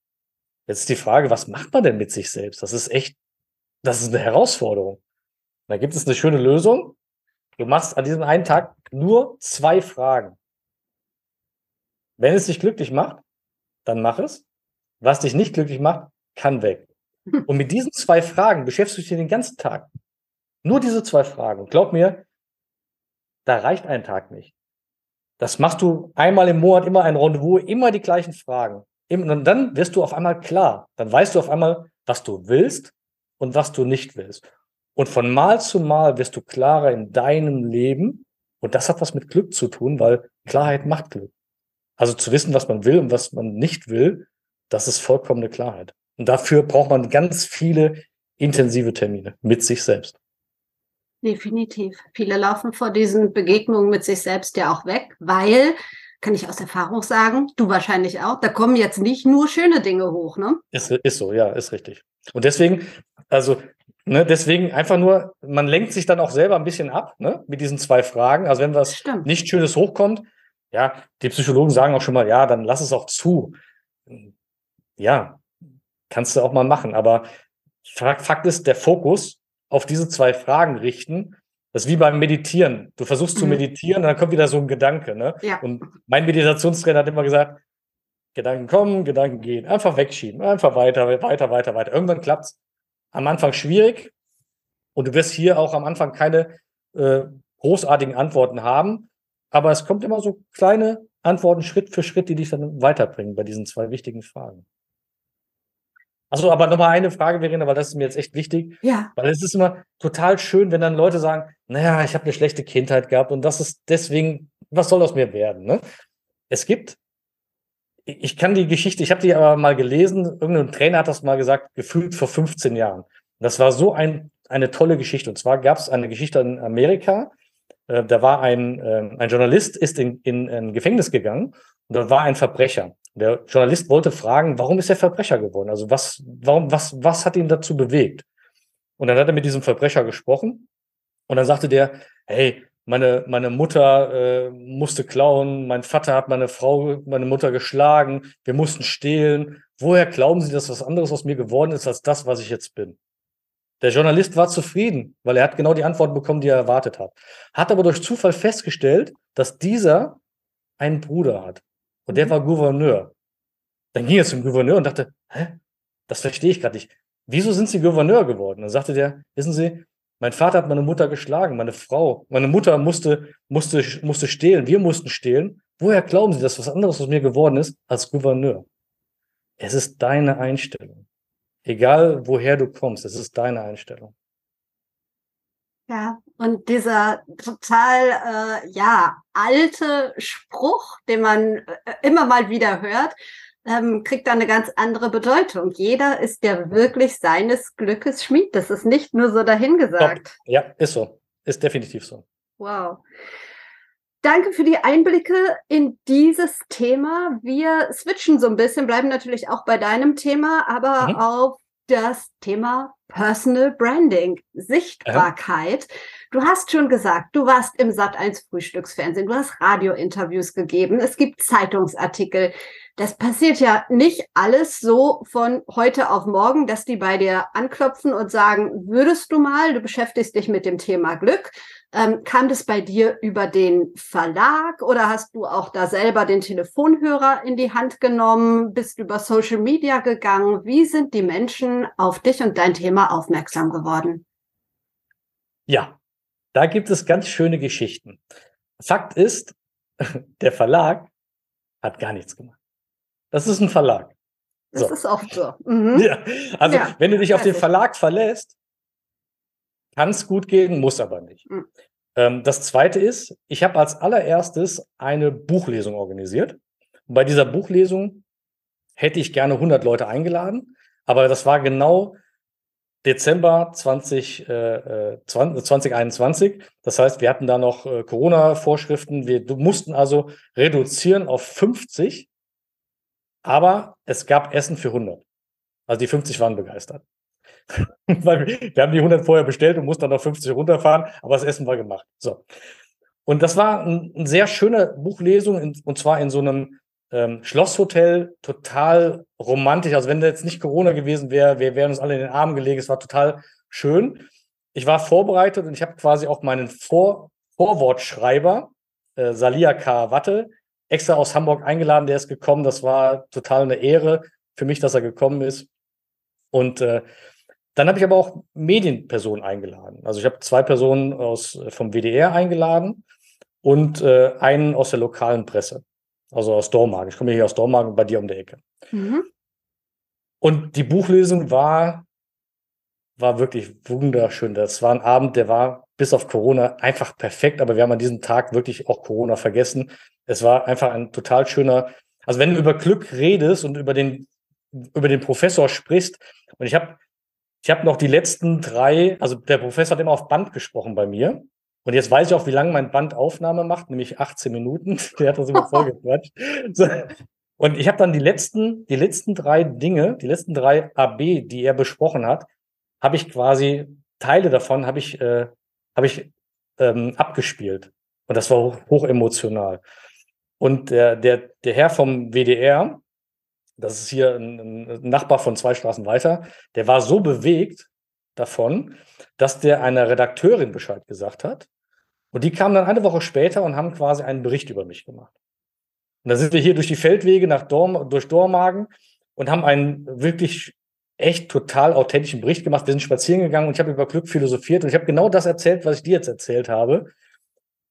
Jetzt ist die Frage, was macht man denn mit sich selbst? Das ist echt, das ist eine Herausforderung. Da gibt es eine schöne Lösung. Du machst an diesem einen Tag nur zwei Fragen. Wenn es dich glücklich macht, dann mach es. Was dich nicht glücklich macht, kann weg. Und mit diesen zwei Fragen beschäftigst du dich den ganzen Tag. Nur diese zwei Fragen. Und glaub mir, da reicht ein Tag nicht. Das machst du einmal im Monat, immer ein Rendezvous, immer die gleichen Fragen. Und dann wirst du auf einmal klar. Dann weißt du auf einmal, was du willst und was du nicht willst. Und von Mal zu Mal wirst du klarer in deinem Leben. Und das hat was mit Glück zu tun, weil Klarheit macht Glück. Also zu wissen, was man will und was man nicht will, Das ist vollkommene Klarheit. Und dafür braucht man ganz viele intensive Termine mit sich selbst.
Definitiv. Viele laufen vor diesen Begegnungen mit sich selbst ja auch weg, weil, kann ich aus Erfahrung sagen, du wahrscheinlich auch, da kommen jetzt nicht nur schöne Dinge hoch, ne?
Ist, ist so, ja, ist richtig. Und deswegen, also, ne, deswegen einfach nur, man lenkt sich dann auch selber ein bisschen ab, ne, mit diesen zwei Fragen. Also, wenn was
Stimmt.
nicht Schönes hochkommt, ja, die Psychologen sagen auch schon mal, ja, dann lass es auch zu. Ja, kannst du auch mal machen. Aber Fakt ist, der Fokus auf diese zwei Fragen richten, das ist wie beim Meditieren. Du versuchst zu
Mhm.
meditieren und dann kommt wieder so ein Gedanke. Ne?
Ja.
Und mein Meditationstrainer hat immer gesagt, Gedanken kommen, Gedanken gehen. Einfach wegschieben. Einfach weiter, weiter, weiter, weiter. Irgendwann klappt's. Am Anfang schwierig. Und du wirst hier auch am Anfang keine äh, großartigen Antworten haben. Aber es kommt immer so kleine Antworten Schritt für Schritt, die dich dann weiterbringen bei diesen zwei wichtigen Fragen. Also, aber nochmal eine Frage, Verena, weil das ist mir jetzt echt wichtig.
Ja.
Weil es ist immer total schön, wenn dann Leute sagen, naja, ich habe eine schlechte Kindheit gehabt und das ist deswegen, was soll aus mir werden? Ne? Es gibt, ich kann die Geschichte, ich habe die aber mal gelesen, irgendein Trainer hat das mal gesagt, gefühlt vor 15 Jahren. Das war so ein, eine tolle Geschichte. Und zwar gab es eine Geschichte in Amerika, äh, da war ein, äh, ein Journalist, ist in, in ein Gefängnis gegangen und dort war ein Verbrecher. Der Journalist wollte fragen, warum ist er Verbrecher geworden? Also was, warum, was, was hat ihn dazu bewegt? Und dann hat er mit diesem Verbrecher gesprochen und dann sagte der, hey, meine, meine Mutter äh, musste klauen, mein Vater hat meine Frau, meine Mutter geschlagen, wir mussten stehlen. Woher glauben Sie, dass was anderes aus mir geworden ist als das, was ich jetzt bin? Der Journalist war zufrieden, weil er hat genau die Antworten bekommen, die er erwartet hat. Hat aber durch Zufall festgestellt, dass dieser einen Bruder hat. Und der
Mhm.
war Gouverneur. Dann ging er zum Gouverneur und dachte, hä, das verstehe ich gerade nicht. Wieso sind Sie Gouverneur geworden? Dann sagte der, wissen Sie, mein Vater hat meine Mutter geschlagen, meine Frau. Meine Mutter musste, musste, musste stehlen, wir mussten stehlen. Woher glauben Sie, dass was anderes aus mir geworden ist als Gouverneur? Es ist deine Einstellung. Egal woher du kommst, es ist deine Einstellung.
Ja, und dieser total, äh, ja, alte Spruch, den man äh, immer mal wieder hört, ähm, kriegt dann eine ganz andere Bedeutung. Jeder ist ja wirklich seines Glückes Schmied. Das ist nicht nur so dahingesagt.
Ja, ist so. Ist definitiv so.
Wow. Danke für die Einblicke in dieses Thema. Wir switchen so ein bisschen, bleiben natürlich auch bei deinem Thema, aber
Mhm.
auf das Thema Personal Branding, Sichtbarkeit. Du hast schon gesagt, du warst im Sat1 Frühstücksfernsehen, du hast Radiointerviews gegeben, es gibt Zeitungsartikel. Das passiert ja nicht alles so von heute auf morgen, dass die bei dir anklopfen und sagen, würdest du mal, du beschäftigst dich mit dem Thema Glück. Ähm, kam das bei dir über den Verlag oder hast du auch da selber den Telefonhörer in die Hand genommen? Bist über Social Media gegangen? Wie sind die Menschen auf dich und dein Thema aufmerksam geworden?
Ja, da gibt es ganz schöne Geschichten. Fakt ist, der Verlag hat gar nichts gemacht. Das ist ein Verlag.
Das
So.
ist oft so. Mhm.
Ja, also
Ja,
wenn du dich auf den. Verlag verlässt, kann es gut gehen, muss aber nicht.
Mhm.
Ähm, das zweite ist, ich habe als allererstes eine Buchlesung organisiert. Und bei dieser Buchlesung hätte ich gerne 100 Leute eingeladen, aber das war genau Dezember 20, äh, äh, 20, 2021. Das heißt, wir hatten da noch äh, Corona-Vorschriften. Wir mussten also reduzieren auf 50, aber es gab Essen für 100. Also die 50 waren begeistert. Weil wir, haben die 100 vorher bestellt und mussten dann noch 50 runterfahren, aber das Essen war gemacht. So. Und das war ein, eine sehr schöne Buchlesung, in, und zwar in so einem ähm, Schlosshotel, total romantisch. Also wenn da jetzt nicht Corona gewesen wäre, wir wären uns alle in den Armen gelegen. Es war total schön. Ich war vorbereitet und ich habe quasi auch meinen Vor Vorwortschreiber, äh, Salia K. Watte, extra aus Hamburg eingeladen. Der ist gekommen. Das war total eine Ehre für mich, dass er gekommen ist. Und äh, dann habe ich aber auch Medienpersonen eingeladen. Also ich habe zwei Personen aus äh, vom WDR eingeladen und äh, einen aus der lokalen Presse, also aus Dormagen. Ich komme hier aus Dormagen bei dir um die Ecke.
Mhm.
Und die Buchlesung war war wirklich wunderschön. Das war ein Abend, der war bis auf Corona einfach perfekt, aber wir haben an diesem Tag wirklich auch Corona vergessen. Es war einfach ein total schöner, also wenn du über Glück redest und über den über den Professor sprichst. Und ich habe ich hab noch die letzten drei, also der Professor hat immer auf Band gesprochen bei mir. Und jetzt weiß ich auch, wie lange mein Band Aufnahme macht, nämlich 18 Minuten. Der hat das immer vollgequatscht. So. Und ich habe dann die letzten, die letzten drei Dinge, die letzten drei AB, die er besprochen hat, habe ich quasi Teile davon habe ich, äh, habe ich ähm, abgespielt. Und das war hoch, hoch emotional. Und der, der, der Herr vom WDR, das ist hier ein, ein Nachbar von zwei Straßen weiter, der war so bewegt davon, dass der einer Redakteurin Bescheid gesagt hat. Und die kamen dann eine Woche später und haben quasi einen Bericht über mich gemacht. Und dann sind wir hier durch die Feldwege nach Dorm, durch Dormagen und haben einen wirklich echt total authentischen Bericht gemacht. Wir sind spazieren gegangen und ich habe über Glück philosophiert und ich habe genau das erzählt, was ich dir jetzt erzählt habe.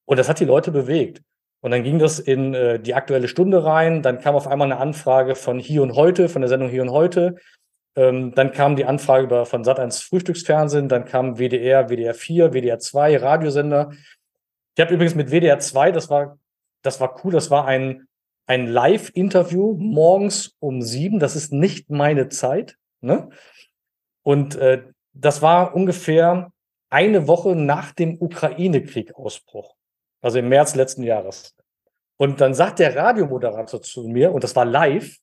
Und das hat die Leute bewegt. Und dann ging das in äh, die aktuelle Stunde rein. Dann kam auf einmal eine Anfrage von Hier und Heute, von der Sendung Hier und Heute. Ähm, dann kam die Anfrage über, von Sat1 Frühstücksfernsehen. Dann kam WDR, WDR 4, WDR 2, Radiosender. Ich habe übrigens mit WDR 2, das war, das war cool, das war ein, ein Live-Interview morgens um sieben. Das ist nicht meine Zeit. Ne? Und äh, das war ungefähr eine Woche nach dem Ukraine-Krieg-Ausbruch, also im März letzten Jahres. Und dann sagt der Radiomoderator zu mir, und das war live,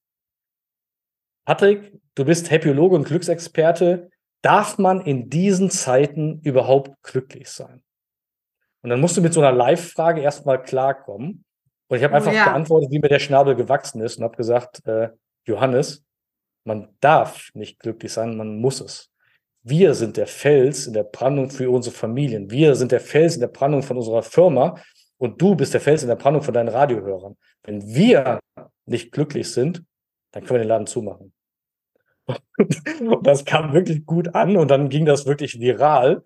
Patrick, du bist Happyologe und Glücksexperte. Darf man in diesen Zeiten überhaupt glücklich sein? Und dann musst du mit so einer Live-Frage erstmal klarkommen. Und ich habe oh, einfach ja. geantwortet, wie mir der Schnabel gewachsen ist und habe gesagt, äh, Johannes, man darf nicht glücklich sein, man muss es. Wir sind der Fels in der Brandung für unsere Familien. Wir sind der Fels in der Brandung von unserer Firma und du bist der Fels in der Brandung von deinen Radiohörern. Wenn wir nicht glücklich sind, dann können wir den Laden zumachen. Und das kam wirklich gut an und dann ging das wirklich viral.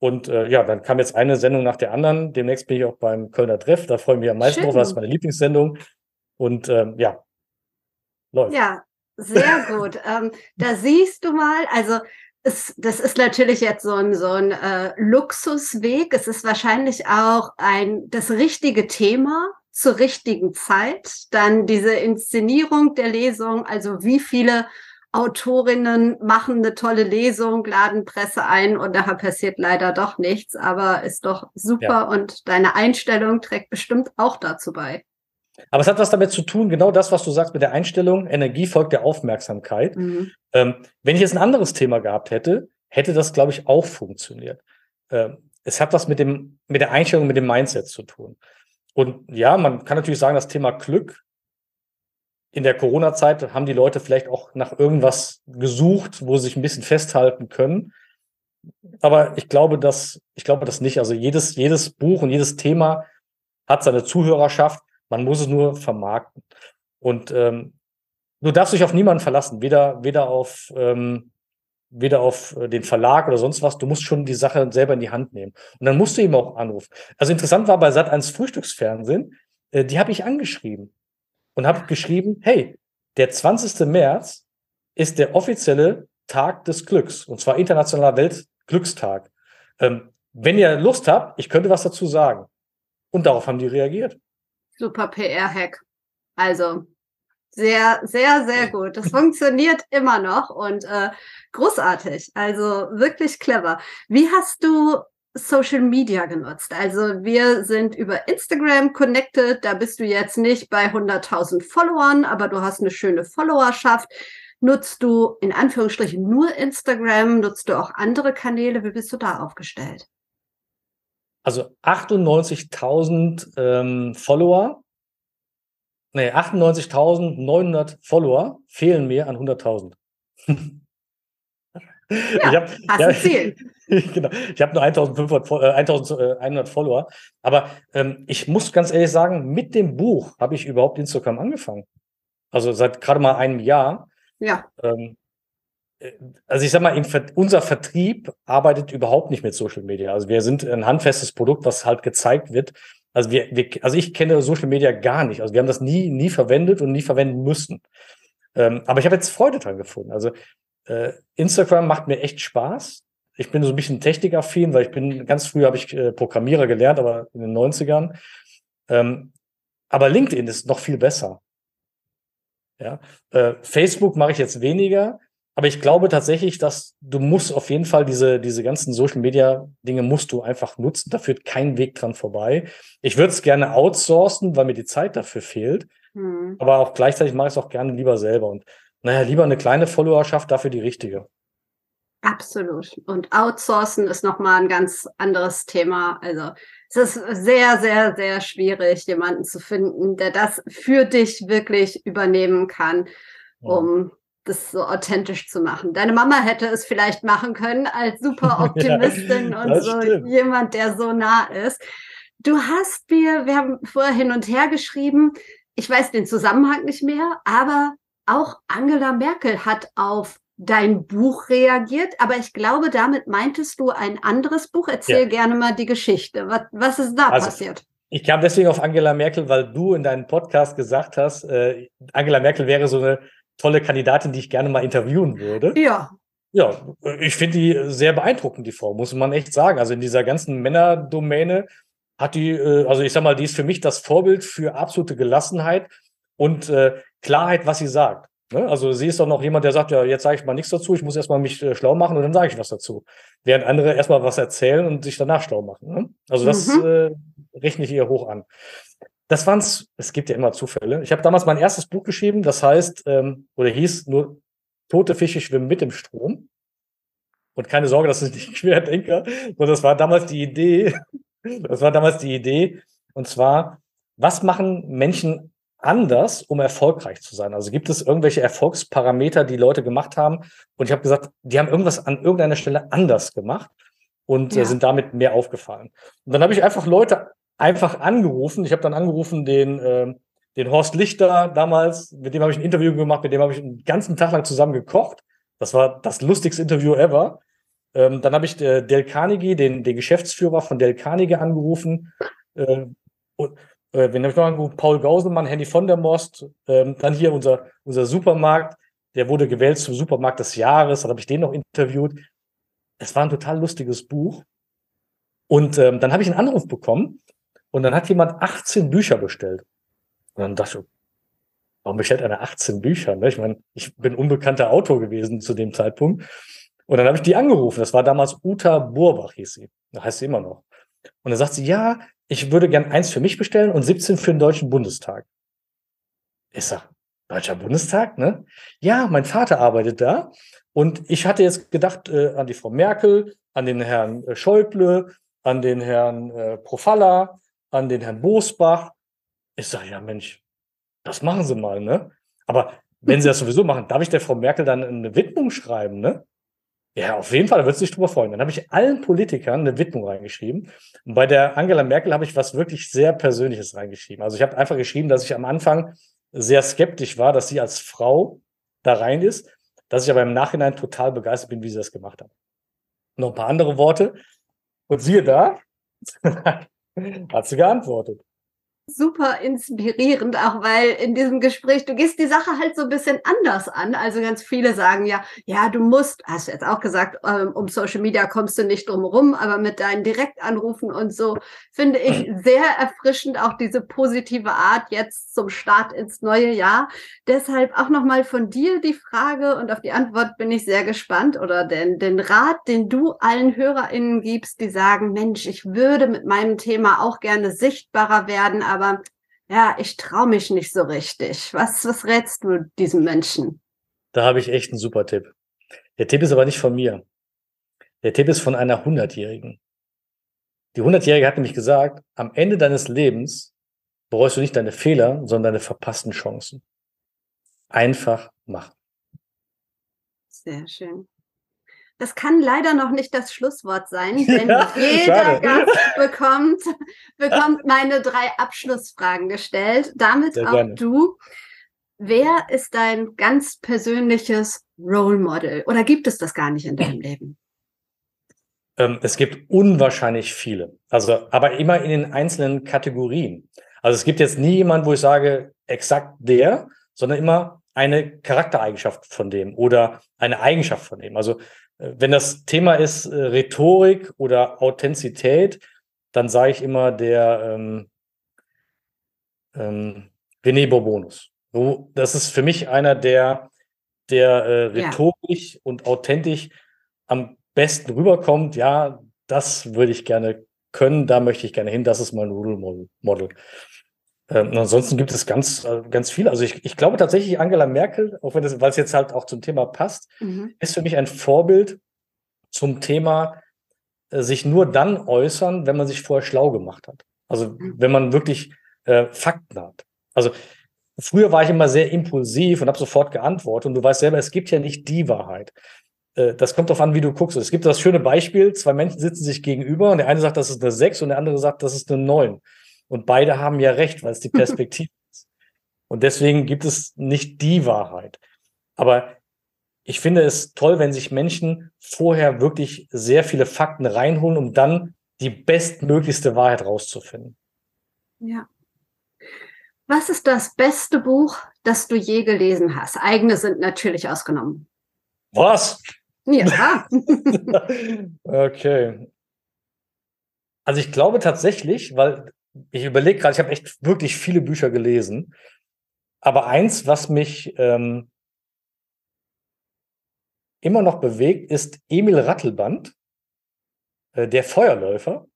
Und äh, ja, dann kam jetzt eine Sendung nach der anderen. Demnächst bin ich auch beim Kölner Treff. Da freue ich mich am meisten Schön. drauf. Das ist meine Lieblingssendung. Und ähm, ja,
läuft. Ja, sehr gut. ähm, da siehst du mal, also es, das ist natürlich jetzt so ein, so ein äh, Luxusweg. Es ist wahrscheinlich auch ein das richtige Thema zur richtigen Zeit. Dann diese Inszenierung der Lesung, also wie viele Autorinnen machen eine tolle Lesung, laden Presse ein und nachher passiert leider doch nichts, aber ist doch super ja. und deine Einstellung trägt bestimmt auch dazu bei.
Aber es hat was damit zu tun, genau das, was du sagst mit der Einstellung, Energie folgt der Aufmerksamkeit. Mhm. Ähm, wenn ich jetzt ein anderes Thema gehabt hätte, hätte das, glaube ich, auch funktioniert. Ähm, es hat was mit dem, mit der Einstellung, mit dem Mindset zu tun. Und ja, man kann natürlich sagen, das Thema Glück in der Corona-Zeit haben die Leute vielleicht auch nach irgendwas gesucht, wo sie sich ein bisschen festhalten können. Aber ich glaube, dass, ich glaube das nicht. Also jedes, jedes Buch und jedes Thema hat seine Zuhörerschaft. Man muss es nur vermarkten. Und ähm, du darfst dich auf niemanden verlassen, weder, weder auf, ähm, weder auf äh, den Verlag oder sonst was. Du musst schon die Sache selber in die Hand nehmen. Und dann musst du ihm auch anrufen. Also interessant war bei Sat1 Frühstücksfernsehen, äh, die habe ich angeschrieben und habe geschrieben, hey, der 20. März ist der offizielle Tag des Glücks, und zwar Internationaler Weltglückstag. Ähm, wenn ihr Lust habt, ich könnte was dazu sagen. Und darauf haben die reagiert.
Super PR-Hack. Also sehr, sehr, sehr gut. Das funktioniert immer noch und äh, großartig. Also wirklich clever. Wie hast du Social Media genutzt? Also wir sind über Instagram connected. Da bist du jetzt nicht bei 100.000 Followern, aber du hast eine schöne Followerschaft. Nutzt du in Anführungsstrichen nur Instagram? Nutzt du auch andere Kanäle? Wie bist du da aufgestellt?
Also 98.000 ähm, Follower, nee, 98.900 Follower fehlen mir an 100.000.
Ja, ich hab, hast ja, ein Ziel.
genau. Ich habe nur 1500, äh, 1100 Follower. Aber ähm, ich muss ganz ehrlich sagen, mit dem Buch habe ich überhaupt Instagram angefangen. Also seit gerade mal einem Jahr.
Ja.
Ähm, also ich sag mal, unser Vertrieb arbeitet überhaupt nicht mit Social Media. Also wir sind ein handfestes Produkt, was halt gezeigt wird. Also wir, wir also ich kenne Social Media gar nicht. Also wir haben das nie, nie verwendet und nie verwenden müssen. Ähm, aber ich habe jetzt Freude dran gefunden. Also äh, Instagram macht mir echt Spaß. Ich bin so ein bisschen technikaffin, weil ich bin ganz früh habe ich äh, Programmierer gelernt, aber in den 90ern. Ähm, aber LinkedIn ist noch viel besser. Ja? Äh, Facebook mache ich jetzt weniger, aber ich glaube tatsächlich, dass du musst auf jeden Fall diese, diese ganzen Social Media Dinge musst du einfach nutzen. Da führt kein Weg dran vorbei. Ich würde es gerne outsourcen, weil mir die Zeit dafür fehlt. Hm. Aber auch gleichzeitig mache ich es auch gerne lieber selber. Und naja, lieber eine kleine Followerschaft, dafür die richtige.
Absolut. Und outsourcen ist nochmal ein ganz anderes Thema. Also es ist sehr, sehr, sehr schwierig, jemanden zu finden, der das für dich wirklich übernehmen kann, um das so authentisch zu machen. Deine Mama hätte es vielleicht machen können als super Optimistin ja, und so stimmt. jemand, der so nah ist. Du hast mir, wir haben vorher hin und her geschrieben, ich weiß den Zusammenhang nicht mehr, aber auch Angela Merkel hat auf dein Buch reagiert, aber ich glaube, damit meintest du ein anderes Buch. Erzähl ja. gerne mal die Geschichte. Was, was ist da also, passiert?
Ich kam deswegen auf Angela Merkel, weil du in deinem Podcast gesagt hast, äh, Angela Merkel wäre so eine tolle Kandidatin, die ich gerne mal interviewen würde.
Ja.
Ja, ich finde die sehr beeindruckend, die Frau, muss man echt sagen. Also in dieser ganzen Männerdomäne hat die, äh, also ich sag mal, die ist für mich das Vorbild für absolute Gelassenheit und äh, Klarheit, was sie sagt. Ne? Also sie ist doch noch jemand, der sagt, ja, jetzt sage ich mal nichts dazu, ich muss erstmal mich äh, schlau machen und dann sage ich was dazu. Während andere erstmal was erzählen und sich danach schlau machen. Ne? Also das mhm. äh, rechne ich ihr hoch an. Das waren's, es gibt ja immer Zufälle. Ich habe damals mein erstes Buch geschrieben, das heißt, ähm, oder hieß nur Tote Fische schwimmen mit dem Strom. Und keine Sorge, das ist nicht Querdenker, sondern das war damals die Idee, das war damals die Idee, und zwar, was machen Menschen anders, um erfolgreich zu sein? Also gibt es irgendwelche Erfolgsparameter, die Leute gemacht haben? Und ich habe gesagt, die haben irgendwas an irgendeiner Stelle anders gemacht und äh, ja. sind damit mehr aufgefallen. Und dann habe ich einfach Leute einfach angerufen. Ich habe dann angerufen den, äh, den Horst Lichter damals, mit dem habe ich ein Interview gemacht, mit dem habe ich einen ganzen Tag lang zusammen gekocht. Das war das lustigste Interview ever. Ähm, dann habe ich äh, Del Carnegie, den, den Geschäftsführer von Del Carnegie angerufen. Äh, und, äh, wen ich noch angerufen? Paul Gauselmann, Henny von der Most. Ähm, dann hier unser, unser Supermarkt, der wurde gewählt zum Supermarkt des Jahres. Dann habe ich den noch interviewt. Es war ein total lustiges Buch. Und ähm, dann habe ich einen Anruf bekommen und dann hat jemand 18 Bücher bestellt. Und dann dachte ich, warum bestellt einer 18 Bücher? Ne? Ich meine, ich bin unbekannter Autor gewesen zu dem Zeitpunkt. Und dann habe ich die angerufen. Das war damals Uta Burbach, hieß sie. Da heißt sie immer noch. Und dann sagt sie, ja, ich würde gern eins für mich bestellen und 17 für den Deutschen Bundestag. Ich sag, Deutscher Bundestag, ne? Ja, mein Vater arbeitet da. Und ich hatte jetzt gedacht äh, an die Frau Merkel, an den Herrn äh, Schäuble, an den Herrn äh, Profalla, an den Herrn Bosbach. Ich sage, ja, Mensch, das machen Sie mal, ne? Aber wenn Sie das sowieso machen, darf ich der Frau Merkel dann eine Widmung schreiben, ne? Ja, auf jeden Fall, da wird sich drüber freuen. Dann habe ich allen Politikern eine Widmung reingeschrieben. Und bei der Angela Merkel habe ich was wirklich sehr Persönliches reingeschrieben. Also ich habe einfach geschrieben, dass ich am Anfang sehr skeptisch war, dass sie als Frau da rein ist, dass ich aber im Nachhinein total begeistert bin, wie sie das gemacht hat. Noch ein paar andere Worte. Und siehe da, hat sie geantwortet
super inspirierend, auch weil in diesem Gespräch, du gehst die Sache halt so ein bisschen anders an. Also ganz viele sagen ja, ja, du musst, hast du jetzt auch gesagt, ähm, um Social Media kommst du nicht drum rum, aber mit deinen Direktanrufen und so finde ich sehr erfrischend auch diese positive Art jetzt zum Start ins neue Jahr. Deshalb auch nochmal von dir die Frage und auf die Antwort bin ich sehr gespannt oder den, den Rat, den du allen HörerInnen gibst, die sagen, Mensch, ich würde mit meinem Thema auch gerne sichtbarer werden, aber aber ja, ich traue mich nicht so richtig. Was, was rätst du diesem Menschen?
Da habe ich echt einen super Tipp. Der Tipp ist aber nicht von mir. Der Tipp ist von einer Hundertjährigen. Die Hundertjährige hat nämlich gesagt, am Ende deines Lebens bereust du nicht deine Fehler, sondern deine verpassten Chancen. Einfach machen.
Sehr schön. Das kann leider noch nicht das Schlusswort sein, denn ja, jeder schade. Gast bekommt, bekommt meine drei Abschlussfragen gestellt. Damit Sehr auch gerne. du. Wer ist dein ganz persönliches Role Model? Oder gibt es das gar nicht in deinem Leben?
Ähm, es gibt unwahrscheinlich viele. Also, aber immer in den einzelnen Kategorien. Also es gibt jetzt nie jemanden, wo ich sage, exakt der, sondern immer eine Charaktereigenschaft von dem oder eine Eigenschaft von dem. Also wenn das Thema ist äh, Rhetorik oder Authentizität, dann sage ich immer der ähm, ähm, René Bourbonus. Das ist für mich einer der, der äh, rhetorisch ja. und authentisch am besten rüberkommt. Ja, das würde ich gerne können, da möchte ich gerne hin, das ist mein Role Model. Ähm, ansonsten gibt es ganz, äh, ganz viel. Also ich, ich glaube tatsächlich, Angela Merkel, auch wenn das, weil es jetzt halt auch zum Thema passt, mhm. ist für mich ein Vorbild zum Thema äh, sich nur dann äußern, wenn man sich vorher schlau gemacht hat. Also mhm. wenn man wirklich äh, Fakten hat. Also früher war ich immer sehr impulsiv und habe sofort geantwortet. Und du weißt selber, es gibt ja nicht die Wahrheit. Äh, das kommt darauf an, wie du guckst. Es gibt das schöne Beispiel, zwei Menschen sitzen sich gegenüber und der eine sagt, das ist eine 6 und der andere sagt, das ist eine 9. Und beide haben ja recht, weil es die Perspektive ist. Und deswegen gibt es nicht die Wahrheit. Aber ich finde es toll, wenn sich Menschen vorher wirklich sehr viele Fakten reinholen, um dann die bestmöglichste Wahrheit rauszufinden.
Ja. Was ist das beste Buch, das du je gelesen hast? Eigene sind natürlich ausgenommen.
Was?
Ja.
okay. Also ich glaube tatsächlich, weil ich überlege gerade, ich habe echt wirklich viele Bücher gelesen. Aber eins, was mich ähm, immer noch bewegt, ist Emil Rattelband, äh, der Feuerläufer.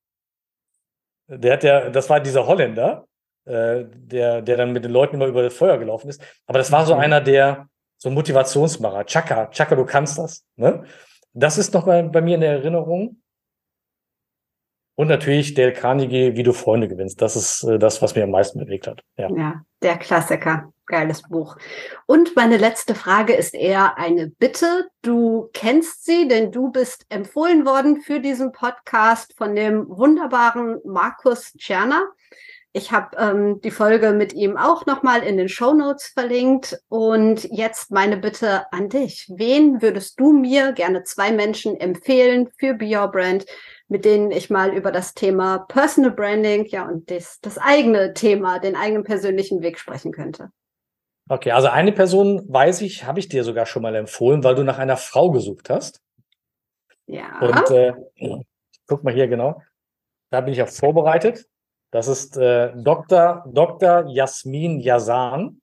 Der hat ja, das war dieser Holländer, äh, der, der dann mit den Leuten immer über das Feuer gelaufen ist. Aber das war so mhm. einer, der so Motivationsmacher. Chaka, Chaka, du kannst das. Ne? Das ist noch bei, bei mir in der Erinnerung. Und natürlich Dale Carnegie, wie du Freunde gewinnst. Das ist äh, das, was mir am meisten bewegt hat.
Ja. ja, der Klassiker. Geiles Buch. Und meine letzte Frage ist eher eine Bitte. Du kennst sie, denn du bist empfohlen worden für diesen Podcast von dem wunderbaren Markus Tscherner. Ich habe ähm, die Folge mit ihm auch nochmal in den Show Notes verlinkt. Und jetzt meine Bitte an dich. Wen würdest du mir gerne zwei Menschen empfehlen für Be Your Brand, mit denen ich mal über das Thema Personal Branding, ja, und das, das eigene Thema, den eigenen persönlichen Weg sprechen könnte.
Okay, also eine Person weiß ich, habe ich dir sogar schon mal empfohlen, weil du nach einer Frau gesucht hast.
Ja.
Und äh, guck mal hier genau. Da bin ich auch vorbereitet. Das ist äh, Dr. Dr. Jasmin Yazan.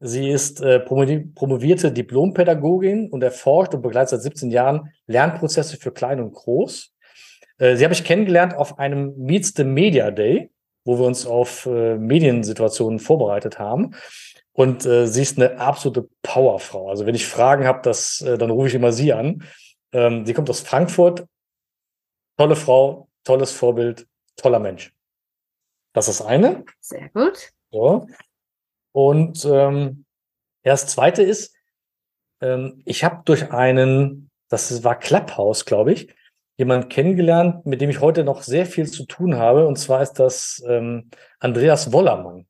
Sie ist äh, promovierte Diplompädagogin und erforscht und begleitet seit 17 Jahren Lernprozesse für Klein und Groß. Äh, sie habe ich kennengelernt auf einem Meets the Media Day, wo wir uns auf äh, Mediensituationen vorbereitet haben. Und äh, sie ist eine absolute Powerfrau. Also wenn ich Fragen habe, das, äh, dann rufe ich immer sie an. Ähm, sie kommt aus Frankfurt. Tolle Frau, tolles Vorbild, toller Mensch. Das ist eine.
Sehr gut.
So. Und ähm, ja, das zweite ist, ähm, ich habe durch einen, das war Clubhouse, glaube ich, jemanden kennengelernt, mit dem ich heute noch sehr viel zu tun habe. Und zwar ist das ähm, Andreas Wollermann.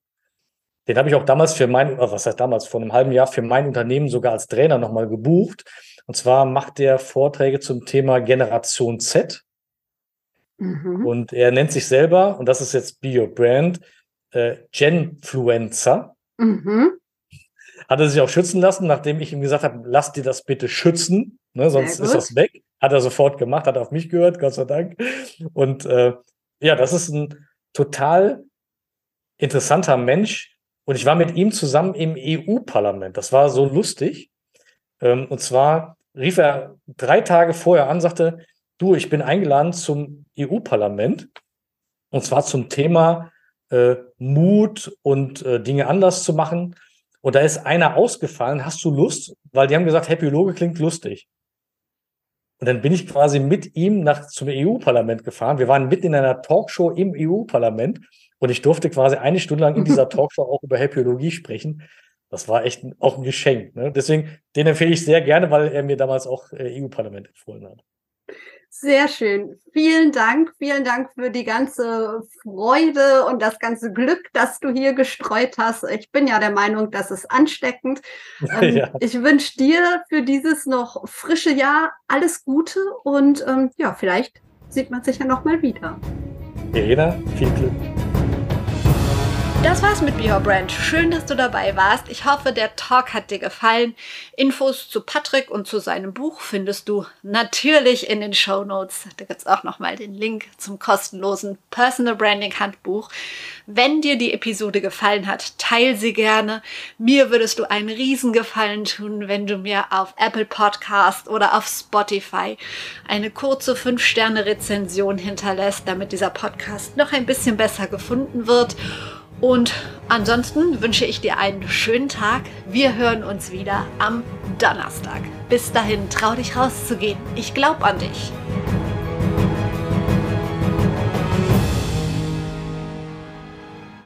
Den habe ich auch damals für mein, was heißt damals, vor einem halben Jahr für mein Unternehmen sogar als Trainer nochmal gebucht. Und zwar macht der Vorträge zum Thema Generation Z. Mhm. Und er nennt sich selber, und das ist jetzt Be Your Brand, äh, Genfluencer. Mhm. Hat er sich auch schützen lassen, nachdem ich ihm gesagt habe, lass dir das bitte schützen, ne, sonst ist das weg. Hat er sofort gemacht, hat auf mich gehört, Gott sei Dank. Und äh, ja, das ist ein total interessanter Mensch. Und ich war mit ihm zusammen im EU-Parlament. Das war so lustig. Ähm, und zwar rief er drei Tage vorher an, sagte, du, ich bin eingeladen zum EU-Parlament. Und zwar zum Thema äh, Mut und äh, Dinge anders zu machen. Und da ist einer ausgefallen, hast du Lust? Weil die haben gesagt, Happy Loge klingt lustig. Und dann bin ich quasi mit ihm nach zum EU-Parlament gefahren. Wir waren mitten in einer Talkshow im EU-Parlament und ich durfte quasi eine Stunde lang in dieser Talkshow auch über Happyologie sprechen. Das war echt ein, auch ein Geschenk. Ne? Deswegen, den empfehle ich sehr gerne, weil er mir damals auch äh, EU-Parlament empfohlen hat.
Sehr schön. Vielen Dank. Vielen Dank für die ganze Freude und das ganze Glück, das du hier gestreut hast. Ich bin ja der Meinung, das ist ansteckend. Ähm, ja. Ich wünsche dir für dieses noch frische Jahr alles Gute und ähm, ja, vielleicht sieht man sich ja noch mal wieder.
Irena, viel Glück.
Das war's mit Be Your Brand. Schön, dass du dabei warst. Ich hoffe, der Talk hat dir gefallen. Infos zu Patrick und zu seinem Buch findest du natürlich in den Show Notes. Da gibt's auch nochmal den Link zum kostenlosen Personal Branding Handbuch. Wenn dir die Episode gefallen hat, teil sie gerne. Mir würdest du einen Riesengefallen tun, wenn du mir auf Apple Podcast oder auf Spotify eine kurze 5-Sterne-Rezension hinterlässt, damit dieser Podcast noch ein bisschen besser gefunden wird. Und ansonsten wünsche ich dir einen schönen Tag. Wir hören uns wieder am Donnerstag. Bis dahin, trau dich rauszugehen. Ich glaube an dich.